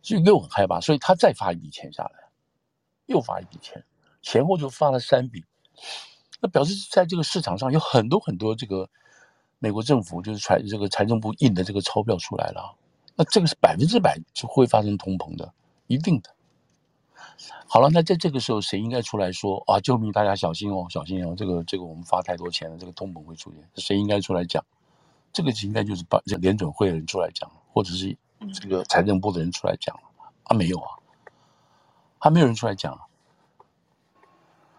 所以又很害怕，所以他再发一笔钱下来，又发一笔钱，前后就发了三笔，那表示在这个市场上有很多很多这个美国政府就是财这个财政部印的这个钞票出来了。那这个是百分之百就会发生通膨的，一定的。好了，那在这个时候，谁应该出来说啊？救命！大家小心哦，小心哦！这个这个我们发太多钱了，这个通膨会出现。谁应该出来讲？这个应该就是把联准会的人出来讲，或者是这个财政部的人出来讲啊？没有啊，还没有人出来讲。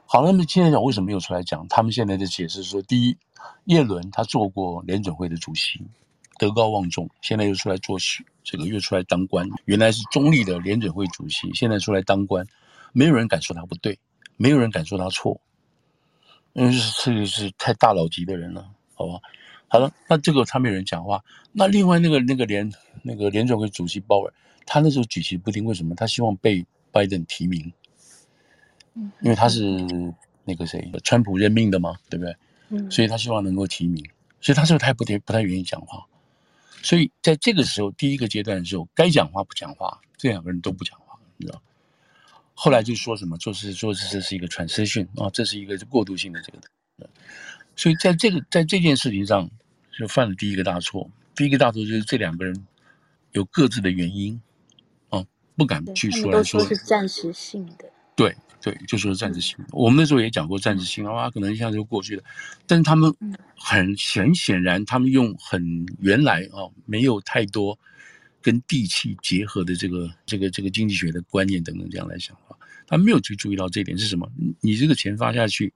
好了，那么今天讲为什么没有出来讲？他们现在的解释说，第一，叶伦他做过联准会的主席。德高望重，现在又出来做事，这个又出来当官。原来是中立的联准会主席，现在出来当官，没有人敢说他不对，没有人敢说他错，因为是这个是太大佬级的人了，好吧？好了，那这个他没有人讲话。那另外那个那个联那个联准会主席鲍尔，他那时候举棋不定，为什么？他希望被拜登提名，因为他是那个谁，川普任命的嘛，对不对？嗯，所以他希望能够提名，所以他是不是他不太不太愿意讲话？所以在这个时候，第一个阶段的时候，该讲话不讲话，这两个人都不讲话，你知道。后来就说什么，说是说是这是一个 transition 啊，这是一个过渡性的这个。所以在这个在这件事情上，就犯了第一个大错。第一个大错就是这两个人有各自的原因啊，不敢去说来说。都说是暂时性的。对。对，就说暂时性。我们那时候也讲过暂时性啊，可能一下就过去了。但是他们很很显然，他们用很原来啊，没有太多跟地气结合的这个这个这个经济学的观念等等这样来想啊，他没有去注意到这一点是什么？你这个钱发下去，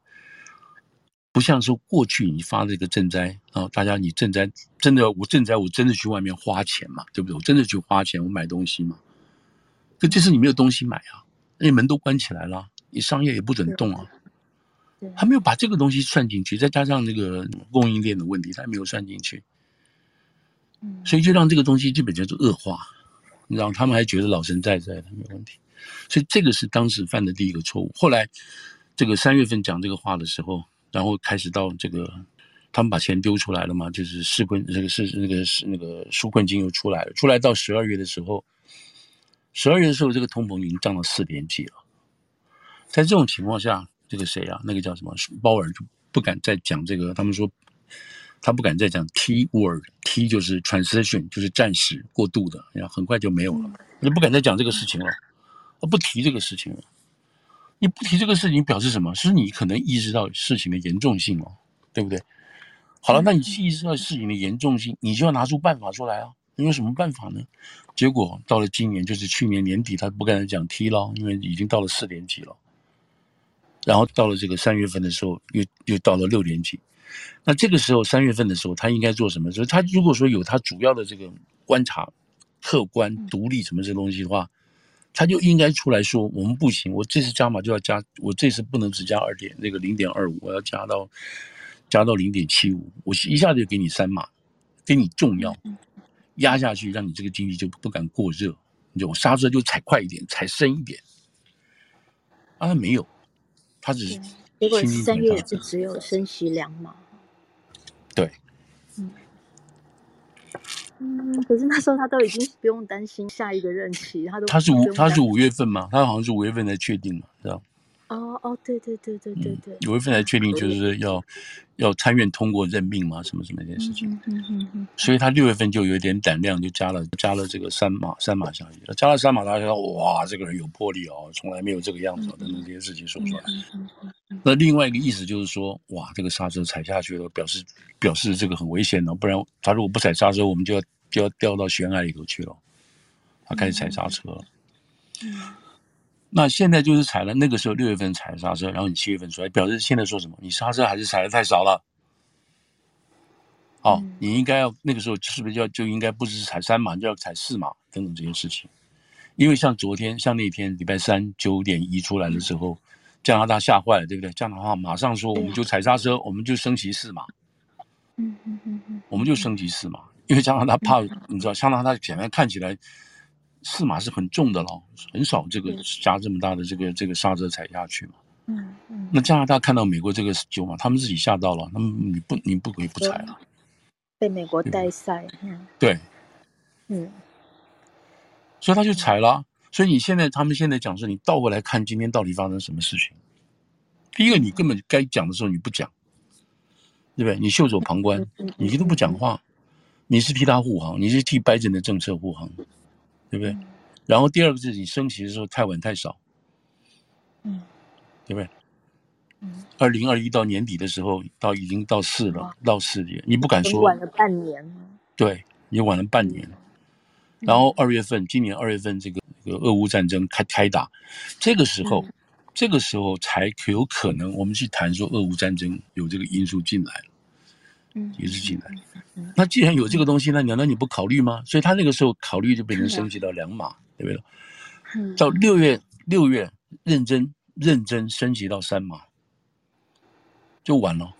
不像说过去你发这个赈灾啊，大家你赈灾真的我赈灾我真的去外面花钱嘛，对不对？我真的去花钱我买东西嘛？可这次你没有东西买啊，那门都关起来了。你商业也不准动啊，他没有把这个东西算进去，再加上那个供应链的问题，他没有算进去，所以就让这个东西基本就是恶化，你知道，他们还觉得老神在在的没有问题，所以这个是当时犯的第一个错误。后来这个三月份讲这个话的时候，然后开始到这个他们把钱丢出来了嘛，就是纾困这个是那个是那个纾困金又出来了，出来到十二月的时候，十二月的时候这个通膨已经涨到四点几了。在这种情况下，这个谁啊？那个叫什么鲍尔就不敢再讲这个。他们说他不敢再讲 T word，T 就是 transition，就是暂时过渡的，然后很快就没有了。你不敢再讲这个事情了，他不提这个事情了。你不提这个事情，表示什么？是你可能意识到事情的严重性哦，对不对？好了，那你意识到事情的严重性，你就要拿出办法出来啊。你有什么办法呢？结果到了今年，就是去年年底，他不敢再讲 T 了，因为已经到了四点几了。然后到了这个三月份的时候，又又到了六点几。那这个时候三月份的时候，他应该做什么？就是他如果说有他主要的这个观察、客观、独立什么这东西的话，他就应该出来说，我们不行，我这次加码就要加，我这次不能只加二点那个零点二五，我要加到加到零点七五，我一下子就给你三码，给你重要压下去，让你这个经济就不敢过热，你就我刹车就踩快一点，踩深一点。啊，没有，他只是结果三月就只有升息两码，对。嗯，可是那时候他都已经不用担心下一个任期，他都他是五他是五月份嘛，他好像是五月份才确定嘛，知道？哦哦，对对对对对对，五月份才确定就是要要参院通过任命嘛，什么什么这件事情，嗯嗯嗯，所以他六月份就有点胆量，就加了加了这个三马三马下去，加了三马，大家说哇，这个人有魄力哦，从来没有这个样子等等这些事情说出来。那另外一个意思就是说，哇，这个刹车踩下去了，表示表示这个很危险哦，不然他如果不踩刹车，我们就要就要掉到悬崖里头去了。他开始踩刹车了。嗯，那现在就是踩了，那个时候六月份踩刹车，然后你七月份出来，表示现在说什么？你刹车还是踩的太少了。哦，你应该要那个时候是不是要就应该不只是踩三码，就要踩四码等等这些事情？因为像昨天，像那天礼拜三九点一出来的时候。加拿大吓坏了，对不对？加拿大马上说，我们就踩刹车，我们就升级四码。嗯嗯嗯嗯，我们就升级四码，因为加拿大怕，你知道，加拿大显然看起来四码是很重的咯，很少这个加这么大的这个这个刹车踩下去嘛。嗯嗯。那加拿大看到美国这个九码，他们自己吓到了，他们你不你不可以不踩了，被美国带赛。嗯，对。嗯。所以他就踩了。所以你现在，他们现在讲说，你倒过来看今天到底发生什么事情？第一个，你根本该讲的时候你不讲，对不对？你袖手旁观，你都不讲话，你是替他护航，你是替拜登的政策护航，对不对？然后第二个是你升息的时候太晚太少，嗯，对不对？嗯，二零二一到年底的时候，到已经到四了，到四点，你不敢说晚了半年，对，你晚了半年，然后二月份，今年二月份这个。俄乌战争开开打，这个时候，嗯、这个时候才有可能我们去谈说俄乌战争有这个因素进来了，嗯，也是进来。嗯、那既然有这个东西，那难道你不考虑吗？所以他那个时候考虑就被人升级到两码，嗯、对不对？嗯、到六月六月认真认真升级到三码，就完了。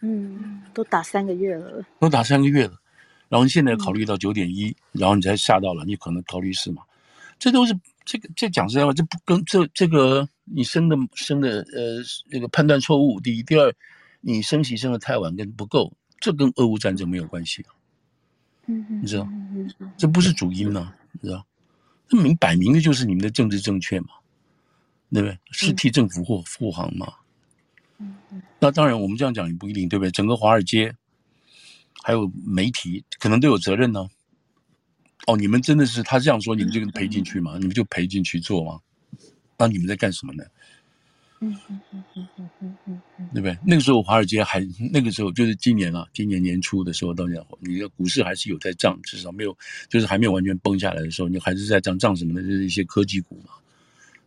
嗯，都打三个月了，都打三个月了，然后你现在考虑到九点一，然后你才下到了，你可能考虑四码。这都是这个这讲实在话，这不跟这这个你生的生的呃那个判断错误。第一，第二，你升息升的太晚跟不够，这跟俄乌战争没有关系啊。嗯嗯，你知道，这不是主因呢，你知道，这明摆明的就是你们的政治正确嘛，对不对？是替政府护护航嘛。那当然，我们这样讲也不一定，对不对？整个华尔街还有媒体可能都有责任呢。哦，你们真的是他这样说，你们就赔进去吗？你们就赔进去做吗？那你们在干什么呢？嗯嗯嗯嗯嗯嗯嗯，对不对？那个时候华尔街还那个时候就是今年啊，今年年初的时候到现在，你的股市还是有在涨，至少没有就是还没有完全崩下来的时候，你还是在涨涨什么的？就是一些科技股嘛，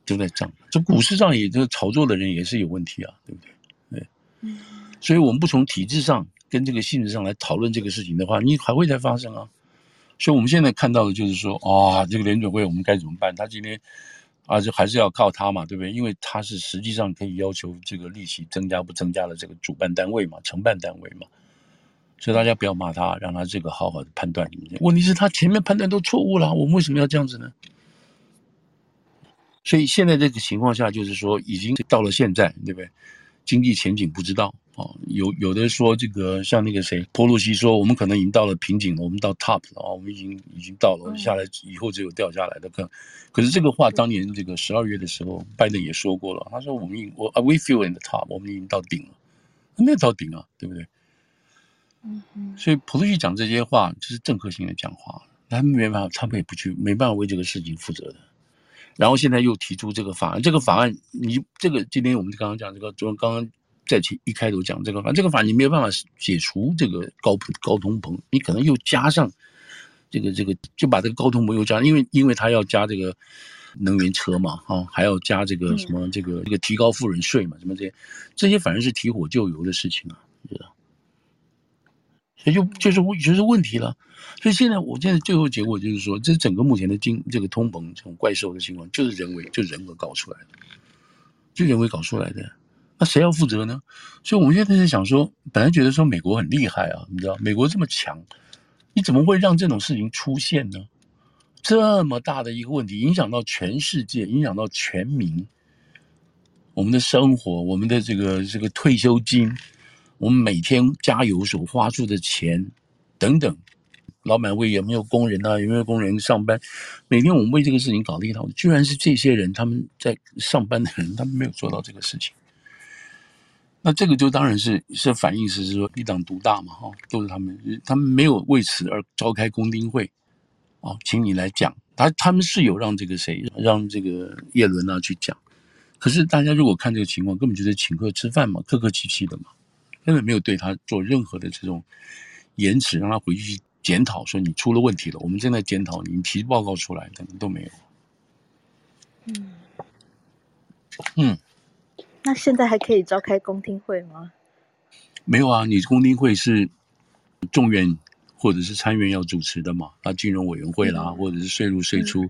都在涨。这股市上也就是炒作的人也是有问题啊，对不对？对，嗯。所以我们不从体制上跟这个性质上来讨论这个事情的话，你还会再发生啊。所以我们现在看到的就是说，啊，这个联准会我们该怎么办？他今天啊，就还是要靠他嘛，对不对？因为他是实际上可以要求这个利息增加不增加的这个主办单位嘛，承办单位嘛。所以大家不要骂他，让他这个好好的判断。问题是，他前面判断都错误了，我们为什么要这样子呢？所以现在这个情况下，就是说已经到了现在，对不对？经济前景不知道。哦，有有的说这个像那个谁，波洛西说我们可能已经到了瓶颈了，我们到 top 了啊，我们已经已经到了，下来以后只有掉下来的可。可是这个话当年这个十二月的时候，拜登也说过了，他说我们已我 we feel in the top，我们已经到顶了，没有到顶啊，对不对？嗯嗯。所以波洛西讲这些话就是政客性的讲话，他们没办法，他们也不去，没办法为这个事情负责的。然后现在又提出这个法案，这个法案你这个今天我们刚刚讲这个，就刚刚。在前一开头讲这个法，这个法你没有办法解除这个高高通膨，你可能又加上这个这个，就把这个高通膨又加，因为因为他要加这个能源车嘛，哈，还要加这个什么这个这个提高富人税嘛，什么这些，这些反正是提火救油的事情啊，你知道？所以就就是就是问题了。所以现在我现在最后结果就是说，这整个目前的经这个通膨这种怪兽的情况，就是人为就人为搞出来的，就人为搞出来的。那谁要负责呢？所以我们现在在想说，本来觉得说美国很厉害啊，你知道美国这么强，你怎么会让这种事情出现呢？这么大的一个问题，影响到全世界，影响到全民，我们的生活，我们的这个这个退休金，我们每天加油所花出的钱等等，老板为有没有工人啊？有没有工人上班？每天我们为这个事情搞了一套，居然是这些人他们在上班的人，他们没有做到这个事情。那这个就当然是是反映是是说一党独大嘛，哈，都是他们，他们没有为此而召开公听会。哦，请你来讲，他他们是有让这个谁，让这个叶伦啊去讲，可是大家如果看这个情况，根本就是请客吃饭嘛，客客气气的嘛，根本没有对他做任何的这种延迟，让他回去检讨，说你出了问题了，我们正在检讨你，你提报告出来，等等都没有。嗯嗯，那现在还可以召开公听会吗？没有啊，你公听会是众院。或者是参院要主持的嘛，那金融委员会啦，或者是税入税出，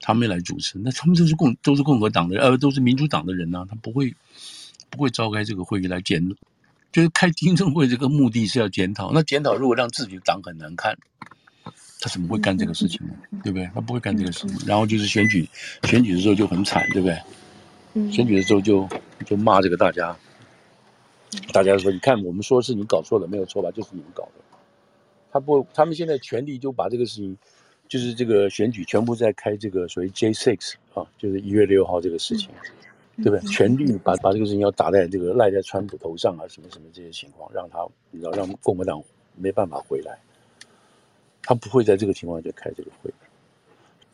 他们来主持，那他们都是共都是共和党的，呃，都是民主党的人呐、啊，他不会不会召开这个会议来检，就是开听证会这个目的是要检讨。那检讨如果让自己的党很难看，他怎么会干这个事情呢？对不对？他不会干这个事情。然后就是选举选举的时候就很惨，对不对？选举的时候就就骂这个大家，大家说你看我们说是你搞错了，没有错吧？就是你们搞的。他不，他们现在全力就把这个事情，就是这个选举全部在开这个所谓 J six 啊，就是一月六号这个事情，对不对？全力把把这个事情要打在这个赖在川普头上啊，什么什么这些情况，让他你知道让共和党没办法回来，他不会在这个情况下开这个会。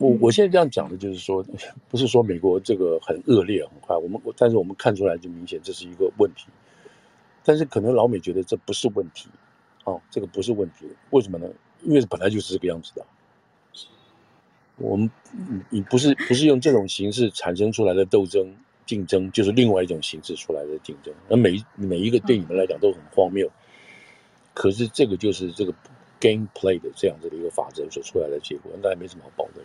我我现在这样讲的就是说，不是说美国这个很恶劣很坏，我们但是我们看出来就明显这是一个问题，但是可能老美觉得这不是问题。哦，这个不是问题，为什么呢？因为本来就是这个样子的。我们你不是不是用这种形式产生出来的斗争竞争，就是另外一种形式出来的竞争。那每每一个对你们来讲都很荒谬，可是这个就是这个 game play 的这样子的一个法则所出来的结果，那也没什么好报的。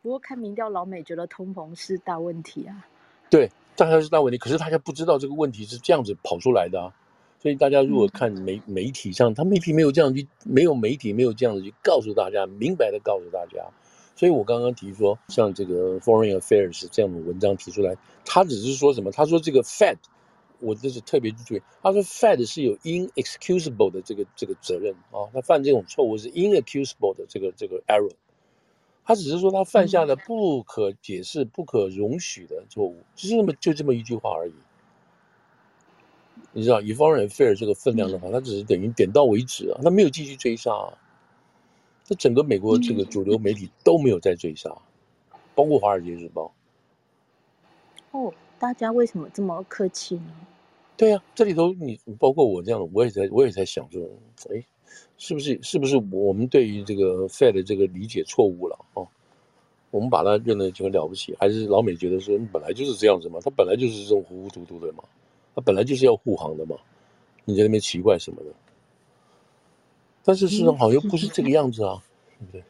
不过看民调，老美觉得通膨是大问题啊。对，大概是大问题，可是大家不知道这个问题是这样子跑出来的啊。所以大家如果看媒媒体上，他媒体没有这样去，没有媒体没有这样子去告诉大家，明白的告诉大家。所以我刚刚提说，像这个 Foreign Affairs 这样的文章提出来，他只是说什么？他说这个 Fed，我这是特别注意，他说 Fed 是有 inexcusable 的这个这个责任啊，他犯这种错误是 inexcusable 的这个这个 error，他只是说他犯下了不可解释、不可容许的错误，就是那么就这么一句话而已。你知道，以 Foreign Affairs 这个分量的话，他只是等于点到为止啊，他没有继续追杀啊。这整个美国这个主流媒体都没有在追杀，包括《华尔街日报》。哦，大家为什么这么客气呢？对呀、啊，这里头你包括我这样的，我也在我也在想说，哎，是不是是不是我们对于这个 Fed 的这个理解错误了哦？我们把它认得就很了不起，还是老美觉得说你本来就是这样子嘛，他本来就是这种糊糊涂涂的嘛。他本来就是要护航的嘛，你在那边奇怪什么的？但是事实上好像又不是这个样子啊，对不对？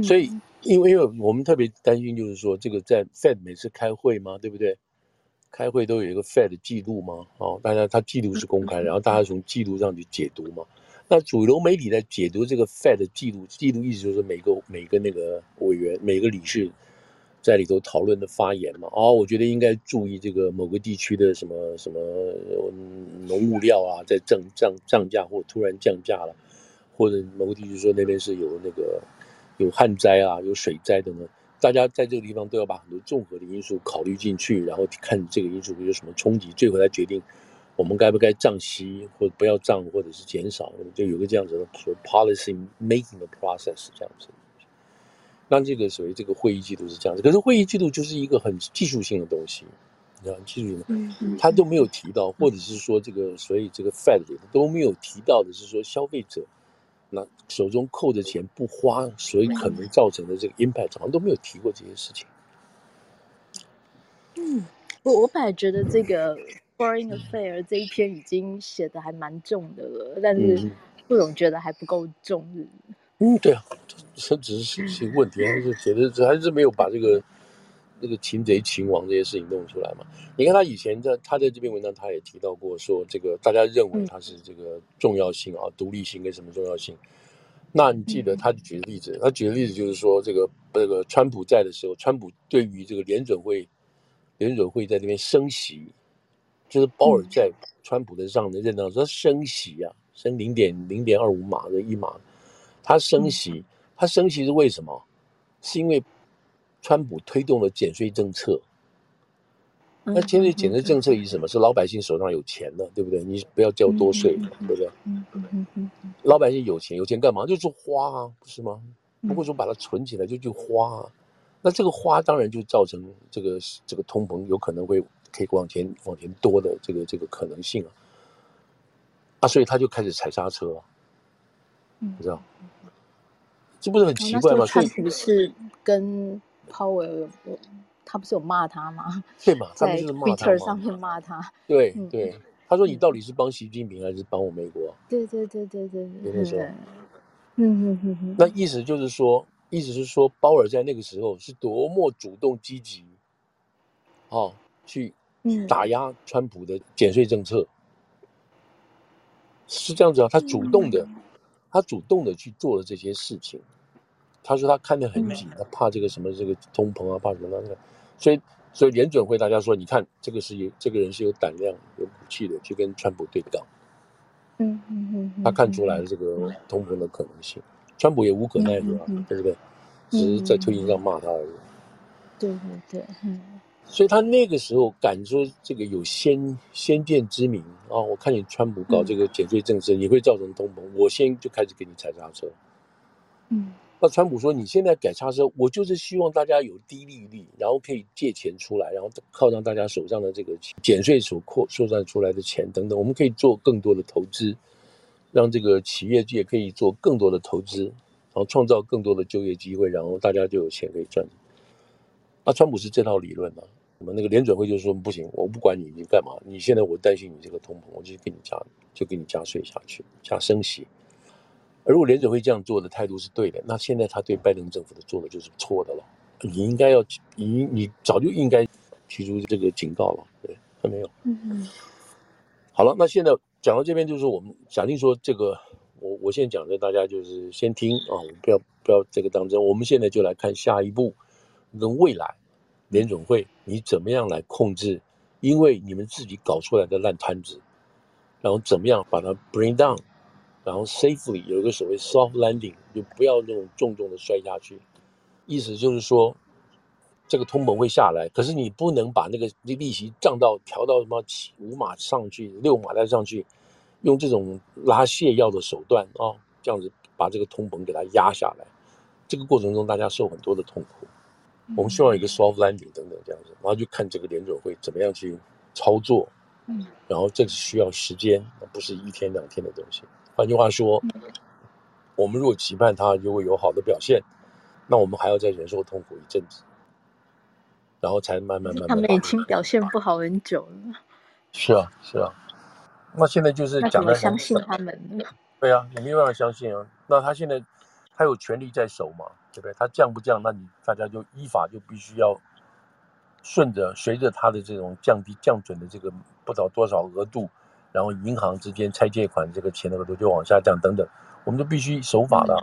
所以，因为因为我们特别担心，就是说这个在 Fed 每次开会嘛，对不对？开会都有一个 Fed 的记录嘛，哦，大家它记录是公开，然后大家从记录上去解读嘛。那主流媒体在解读这个 Fed 的记录，记录意思就是每个每个那个委员每个理事。在里头讨论的发言嘛，哦，我觉得应该注意这个某个地区的什么什么农物料啊，在涨涨涨价或突然降价了，或者某个地区说那边是有那个有旱灾啊，有水灾的呢，大家在这个地方都要把很多综合的因素考虑进去，然后看这个因素会有什么冲击，最后来决定我们该不该降息或者不要降或者是减少，就有个这样子的所谓 policy making 的 process 这样子。那这个所谓这个会议记录是这样子，可是会议记录就是一个很技术性的东西，你知道技术性的，他都没有提到，或者是说这个所以这个 Fed 里都没有提到的是说消费者那手中扣着钱不花，所以可能造成的这个 impact 好像都没有提过这些事情。嗯，我我本来觉得这个 Foreign Affair 这一篇已经写的还蛮重的了，但是不总觉得还不够重日。嗯，对啊，这只是是问题，还是觉得还是没有把这个那个擒贼擒王这些事情弄出来嘛。你看他以前在他在这篇文章他也提到过，说这个大家认为他是这个重要性啊，独立性跟什么重要性。那你记得他举的例子，他举的例子就是说，这个这个川普在的时候，川普对于这个联准会联准会在那边升息，就是鲍尔在川普的上的任上说升息啊，升零点零点二五码的一码。他升息，他升息是为什么？是因为川普推动了减税政策。那减税减税政策以什么？是老百姓手上有钱了，对不对？你不要交多税，对不对？老百姓有钱，有钱干嘛？就是花啊，不是吗？不会说把它存起来就去花啊。那这个花当然就造成这个这个通膨有可能会可以往前往前多的这个这个可能性啊。啊，所以他就开始踩刹车，你知道？这不是很奇怪吗？他不是跟鲍威尔有，他不是有骂他吗？对嘛？在 Twitter 上面骂他。对对，他说：“你到底是帮习近平还是帮我美国？”对对对对对，那时候，嗯嗯嗯嗯。那意思就是说，意思是说，鲍尔在那个时候是多么主动积极，哦，去打压川普的减税政策，是这样子啊？他主动的。他主动的去做了这些事情，他说他看得很紧，他怕这个什么这个通膨啊，怕什么那个，所以所以联准会大家说，你看这个是有这个人是有胆量、有骨气的，去跟川普对杠。嗯嗯嗯，他看出来了这个通膨的可能性，川普也无可奈何啊，对不对？只是在推特上骂他而已。对对对，嗯。所以他那个时候敢说这个有先先见之明啊！我看你川普搞这个减税政策，你会造成通膨，我先就开始给你踩刹车。嗯，那川普说你现在改刹车，我就是希望大家有低利率，然后可以借钱出来，然后靠上大家手上的这个减税所扩收上出来的钱等等，我们可以做更多的投资，让这个企业界可以做更多的投资，然后创造更多的就业机会，然后大家就有钱可以赚。那川普是这套理论呢？我们那个联准会就说不行，我不管你，你干嘛？你现在我担心你这个通膨，我就给你加，就给你加税下去，加升息。而如果联准会这样做的态度是对的，那现在他对拜登政府的做的就是错的了。你应该要，你你早就应该提出这个警告了，对，还没有。嗯嗯。好了，那现在讲到这边，就是我们假定说这个，我我现在讲的，大家就是先听啊，我不要不要这个当真。我们现在就来看下一步。跟未来联准会，你怎么样来控制？因为你们自己搞出来的烂摊子，然后怎么样把它 bring down，然后 safely 有一个所谓 soft landing，就不要那种重重的摔下去。意思就是说，这个通膨会下来，可是你不能把那个利息涨到调到什么七五码上去、六码再上去，用这种拉泻药的手段啊、哦，这样子把这个通膨给它压下来。这个过程中，大家受很多的痛苦。我们希望有一个 soft landing 等等这样子，然后就看这个联准会怎么样去操作，嗯，然后这是需要时间，不是一天两天的东西。换句话说，我们如果期盼他如果有好的表现，那我们还要再忍受痛苦一阵子，然后才慢慢慢慢。他们已经表现不好很久了。是啊，是啊。那现在就是讲的相信他们。对啊，你没有办法相信啊。那他现在他有权利在手嘛？对不对？他降不降？那你大家就依法就必须要顺着随着他的这种降低降准的这个不知道多少额度，然后银行之间拆借款这个钱的额度就往下降等等，我们就必须守法了。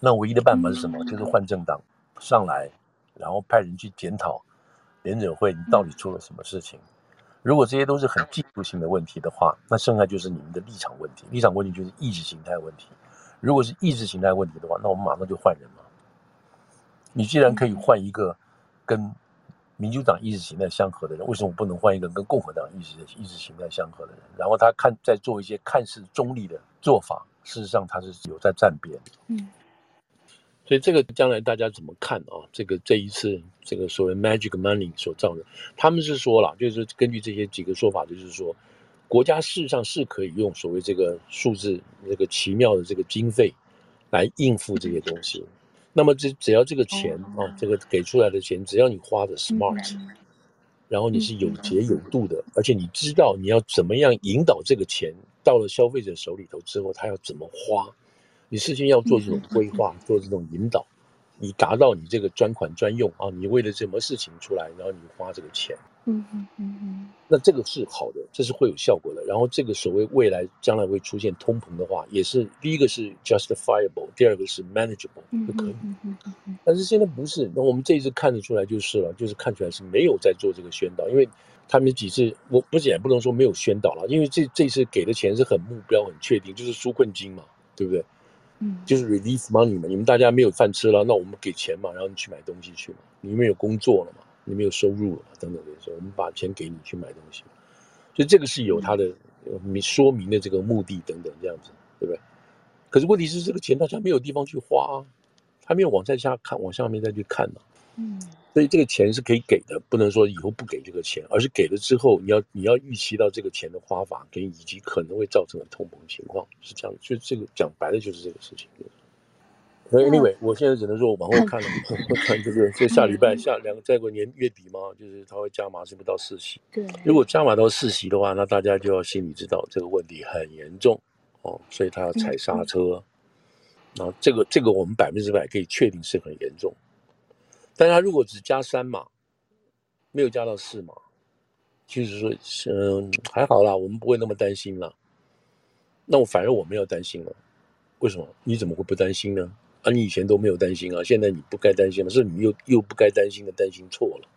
那唯一的办法是什么？就是换政党上来，然后派人去检讨联准会你到底出了什么事情。如果这些都是很技术性的问题的话，那剩下就是你们的立场问题。立场问题就是意识形态问题。如果是意识形态问题的话，那我们马上就换人嘛。你既然可以换一个跟民主党意识形态相合的人，为什么不能换一个跟共和党意识意识形态相合的人？然后他看在做一些看似中立的做法，事实上他是有在站边。嗯。所以这个将来大家怎么看啊？这个这一次这个所谓 magic money 所造的，他们是说了，就是根据这些几个说法，就是说。国家事实上是可以用所谓这个数字这个奇妙的这个经费来应付这些东西。那么这只要这个钱啊，这个给出来的钱，只要你花的 smart，然后你是有节有度的，而且你知道你要怎么样引导这个钱到了消费者手里头之后，他要怎么花，你事先要做这种规划，做这种引导，你达到你这个专款专用啊，你为了什么事情出来，然后你花这个钱。嗯嗯嗯嗯，那这个是好的，这是会有效果的。然后这个所谓未来将来会出现通膨的话，也是第一个是 justifiable，第二个是 manageable，就可以。但是现在不是，那我们这一次看得出来就是了，就是看出来是没有在做这个宣导，因为他们几次我不是也不能说没有宣导了，因为这这次给的钱是很目标很确定，就是纾困金嘛，对不对？嗯，就是 relief money 嘛，你们大家没有饭吃了，那我们给钱嘛，然后你去买东西去嘛，你们有工作了嘛。你没有收入了，等等这些，我们把钱给你去买东西，所以这个是有它的明说明的这个目的等等这样子，对不对？可是问题是这个钱大家没有地方去花啊，还没有往再下看，往下面再去看呢。嗯，所以这个钱是可以给的，不能说以后不给这个钱，而是给了之后，你要你要预期到这个钱的花法跟以及可能会造成的通膨情况是这样，就这个讲白了就是这个事情。Anyway，我现在只能说我往后看了，看这个，就下礼拜下两个再过年月底嘛，就是他会加码，是不是到四席？对。如果加码到四席的话，那大家就要心里知道这个问题很严重哦，所以他要踩刹车。然后这个这个我们百分之百可以确定是很严重。但他如果只加三码，没有加到四码，就是说，嗯，还好啦，我们不会那么担心啦。那我反而我们要担心了，为什么？你怎么会不担心呢？啊，你以前都没有担心啊，现在你不该担心了，是你又又不该担心的担心错了，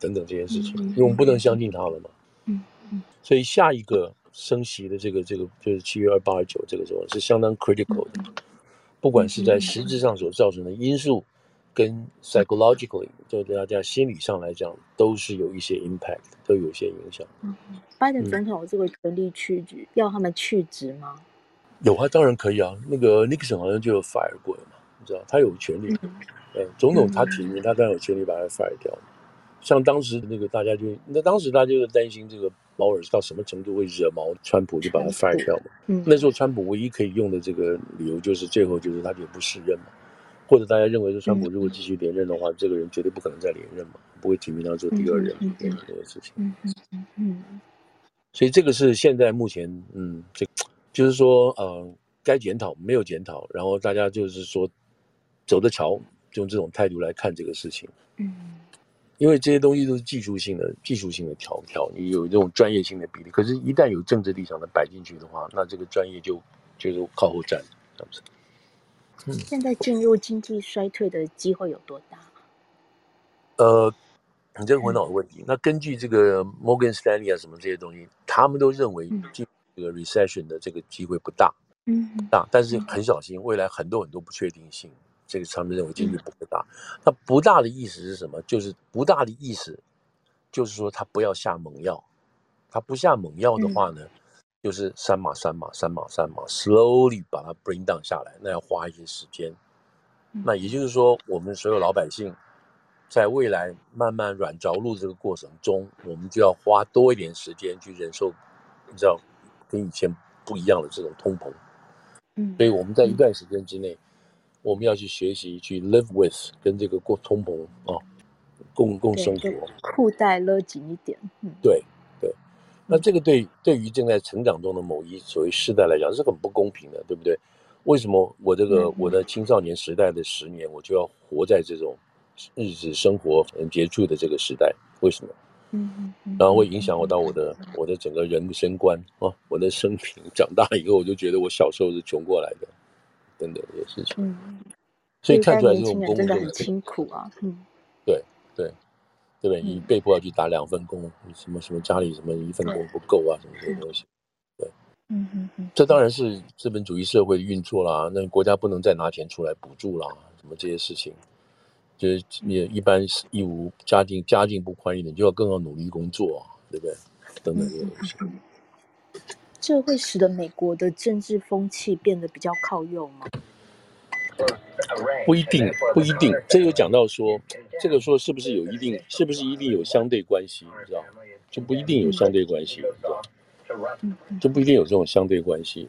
等等这件事情，因为我们不能相信他了嘛。嗯嗯。所以下一个升息的这个这个就是七月二八二九这个时候是相当 critical 的，不管是在实质上所造成的因素，跟 psychologically 就对大家心理上来讲都是有一些 impact，都有一些影响。嗯，拜登总统有这个权力去要他们去职吗？有啊，当然可以啊。那个 Nixon 好像就有 fire 过了嘛。知道他有权利，呃、嗯，总统他提名，他当然有权利把他 fire 掉。像当时那个大家就，那当时大家就担心这个保尔到什么程度会惹毛川普，就把他 fire 掉嘛。嗯，那时候川普唯一可以用的这个理由就是最后就是他就不适任嘛，或者大家认为说川普如果继续连任的话，嗯、这个人绝对不可能再连任嘛，不会提名他做第二任这个事情。嗯嗯嗯嗯。所以这个是现在目前，嗯，这就是说，呃，该检讨没有检讨，然后大家就是说。走着瞧，就用这种态度来看这个事情。嗯，因为这些东西都是技术性的、技术性的调调，你有这种专业性的比例。可是，一旦有政治立场的摆进去的话，那这个专业就就是靠后站，是不是。嗯，现在进入经济衰退的机会有多大？呃，你这个很好的问题。嗯，那根据这个 Morgan Stanley 啊什么这些东西，他们都认为进这个 recession 的这个机会不大。嗯，大，但是很小心，未来很多很多不确定性。这个他们认为几率不会大，那不大的意思是什么？就是不大的意思，就是说他不要下猛药，他不下猛药的话呢，嗯、就是三码三码三码三码，slowly 把它 bring down 下来，那要花一些时间。嗯、那也就是说，我们所有老百姓在未来慢慢软着陆这个过程中，我们就要花多一点时间去忍受，你知道，跟以前不一样的这种通膨。嗯，所以我们在一段时间之内。嗯我们要去学习去 live with 跟这个过通膨啊，共共生活，裤带勒紧一点。嗯，对对，那这个对对于正在成长中的某一所谓世代来讲是很不公平的，对不对？为什么我这个我的青少年时代的十年，我就要活在这种日子生活很拮据的这个时代？为什么？嗯嗯，然后会影响我到我的我的整个人生观啊，我的生平长大以后，我就觉得我小时候是穷过来的。等等这些事情，嗯，所以看出来这种工作真的很辛苦啊，嗯，对对，对不对？你被迫要去打两份工，什么什么家里什么一份工不够啊，什么这些东西，对，嗯嗯嗯，这当然是资本主义社会的运作啦，那国家不能再拿钱出来补助啦，什么这些事情，就是你一般是义务家境家境不宽裕的，你就要更要努力工作，对不对？等等这些东西。这会使得美国的政治风气变得比较靠右吗？不一定，不一定。这有讲到说，这个说是不是有一定，是不是一定有相对关系？你知道，就不一定有相对关系，知道？就不一定有这种相对关系。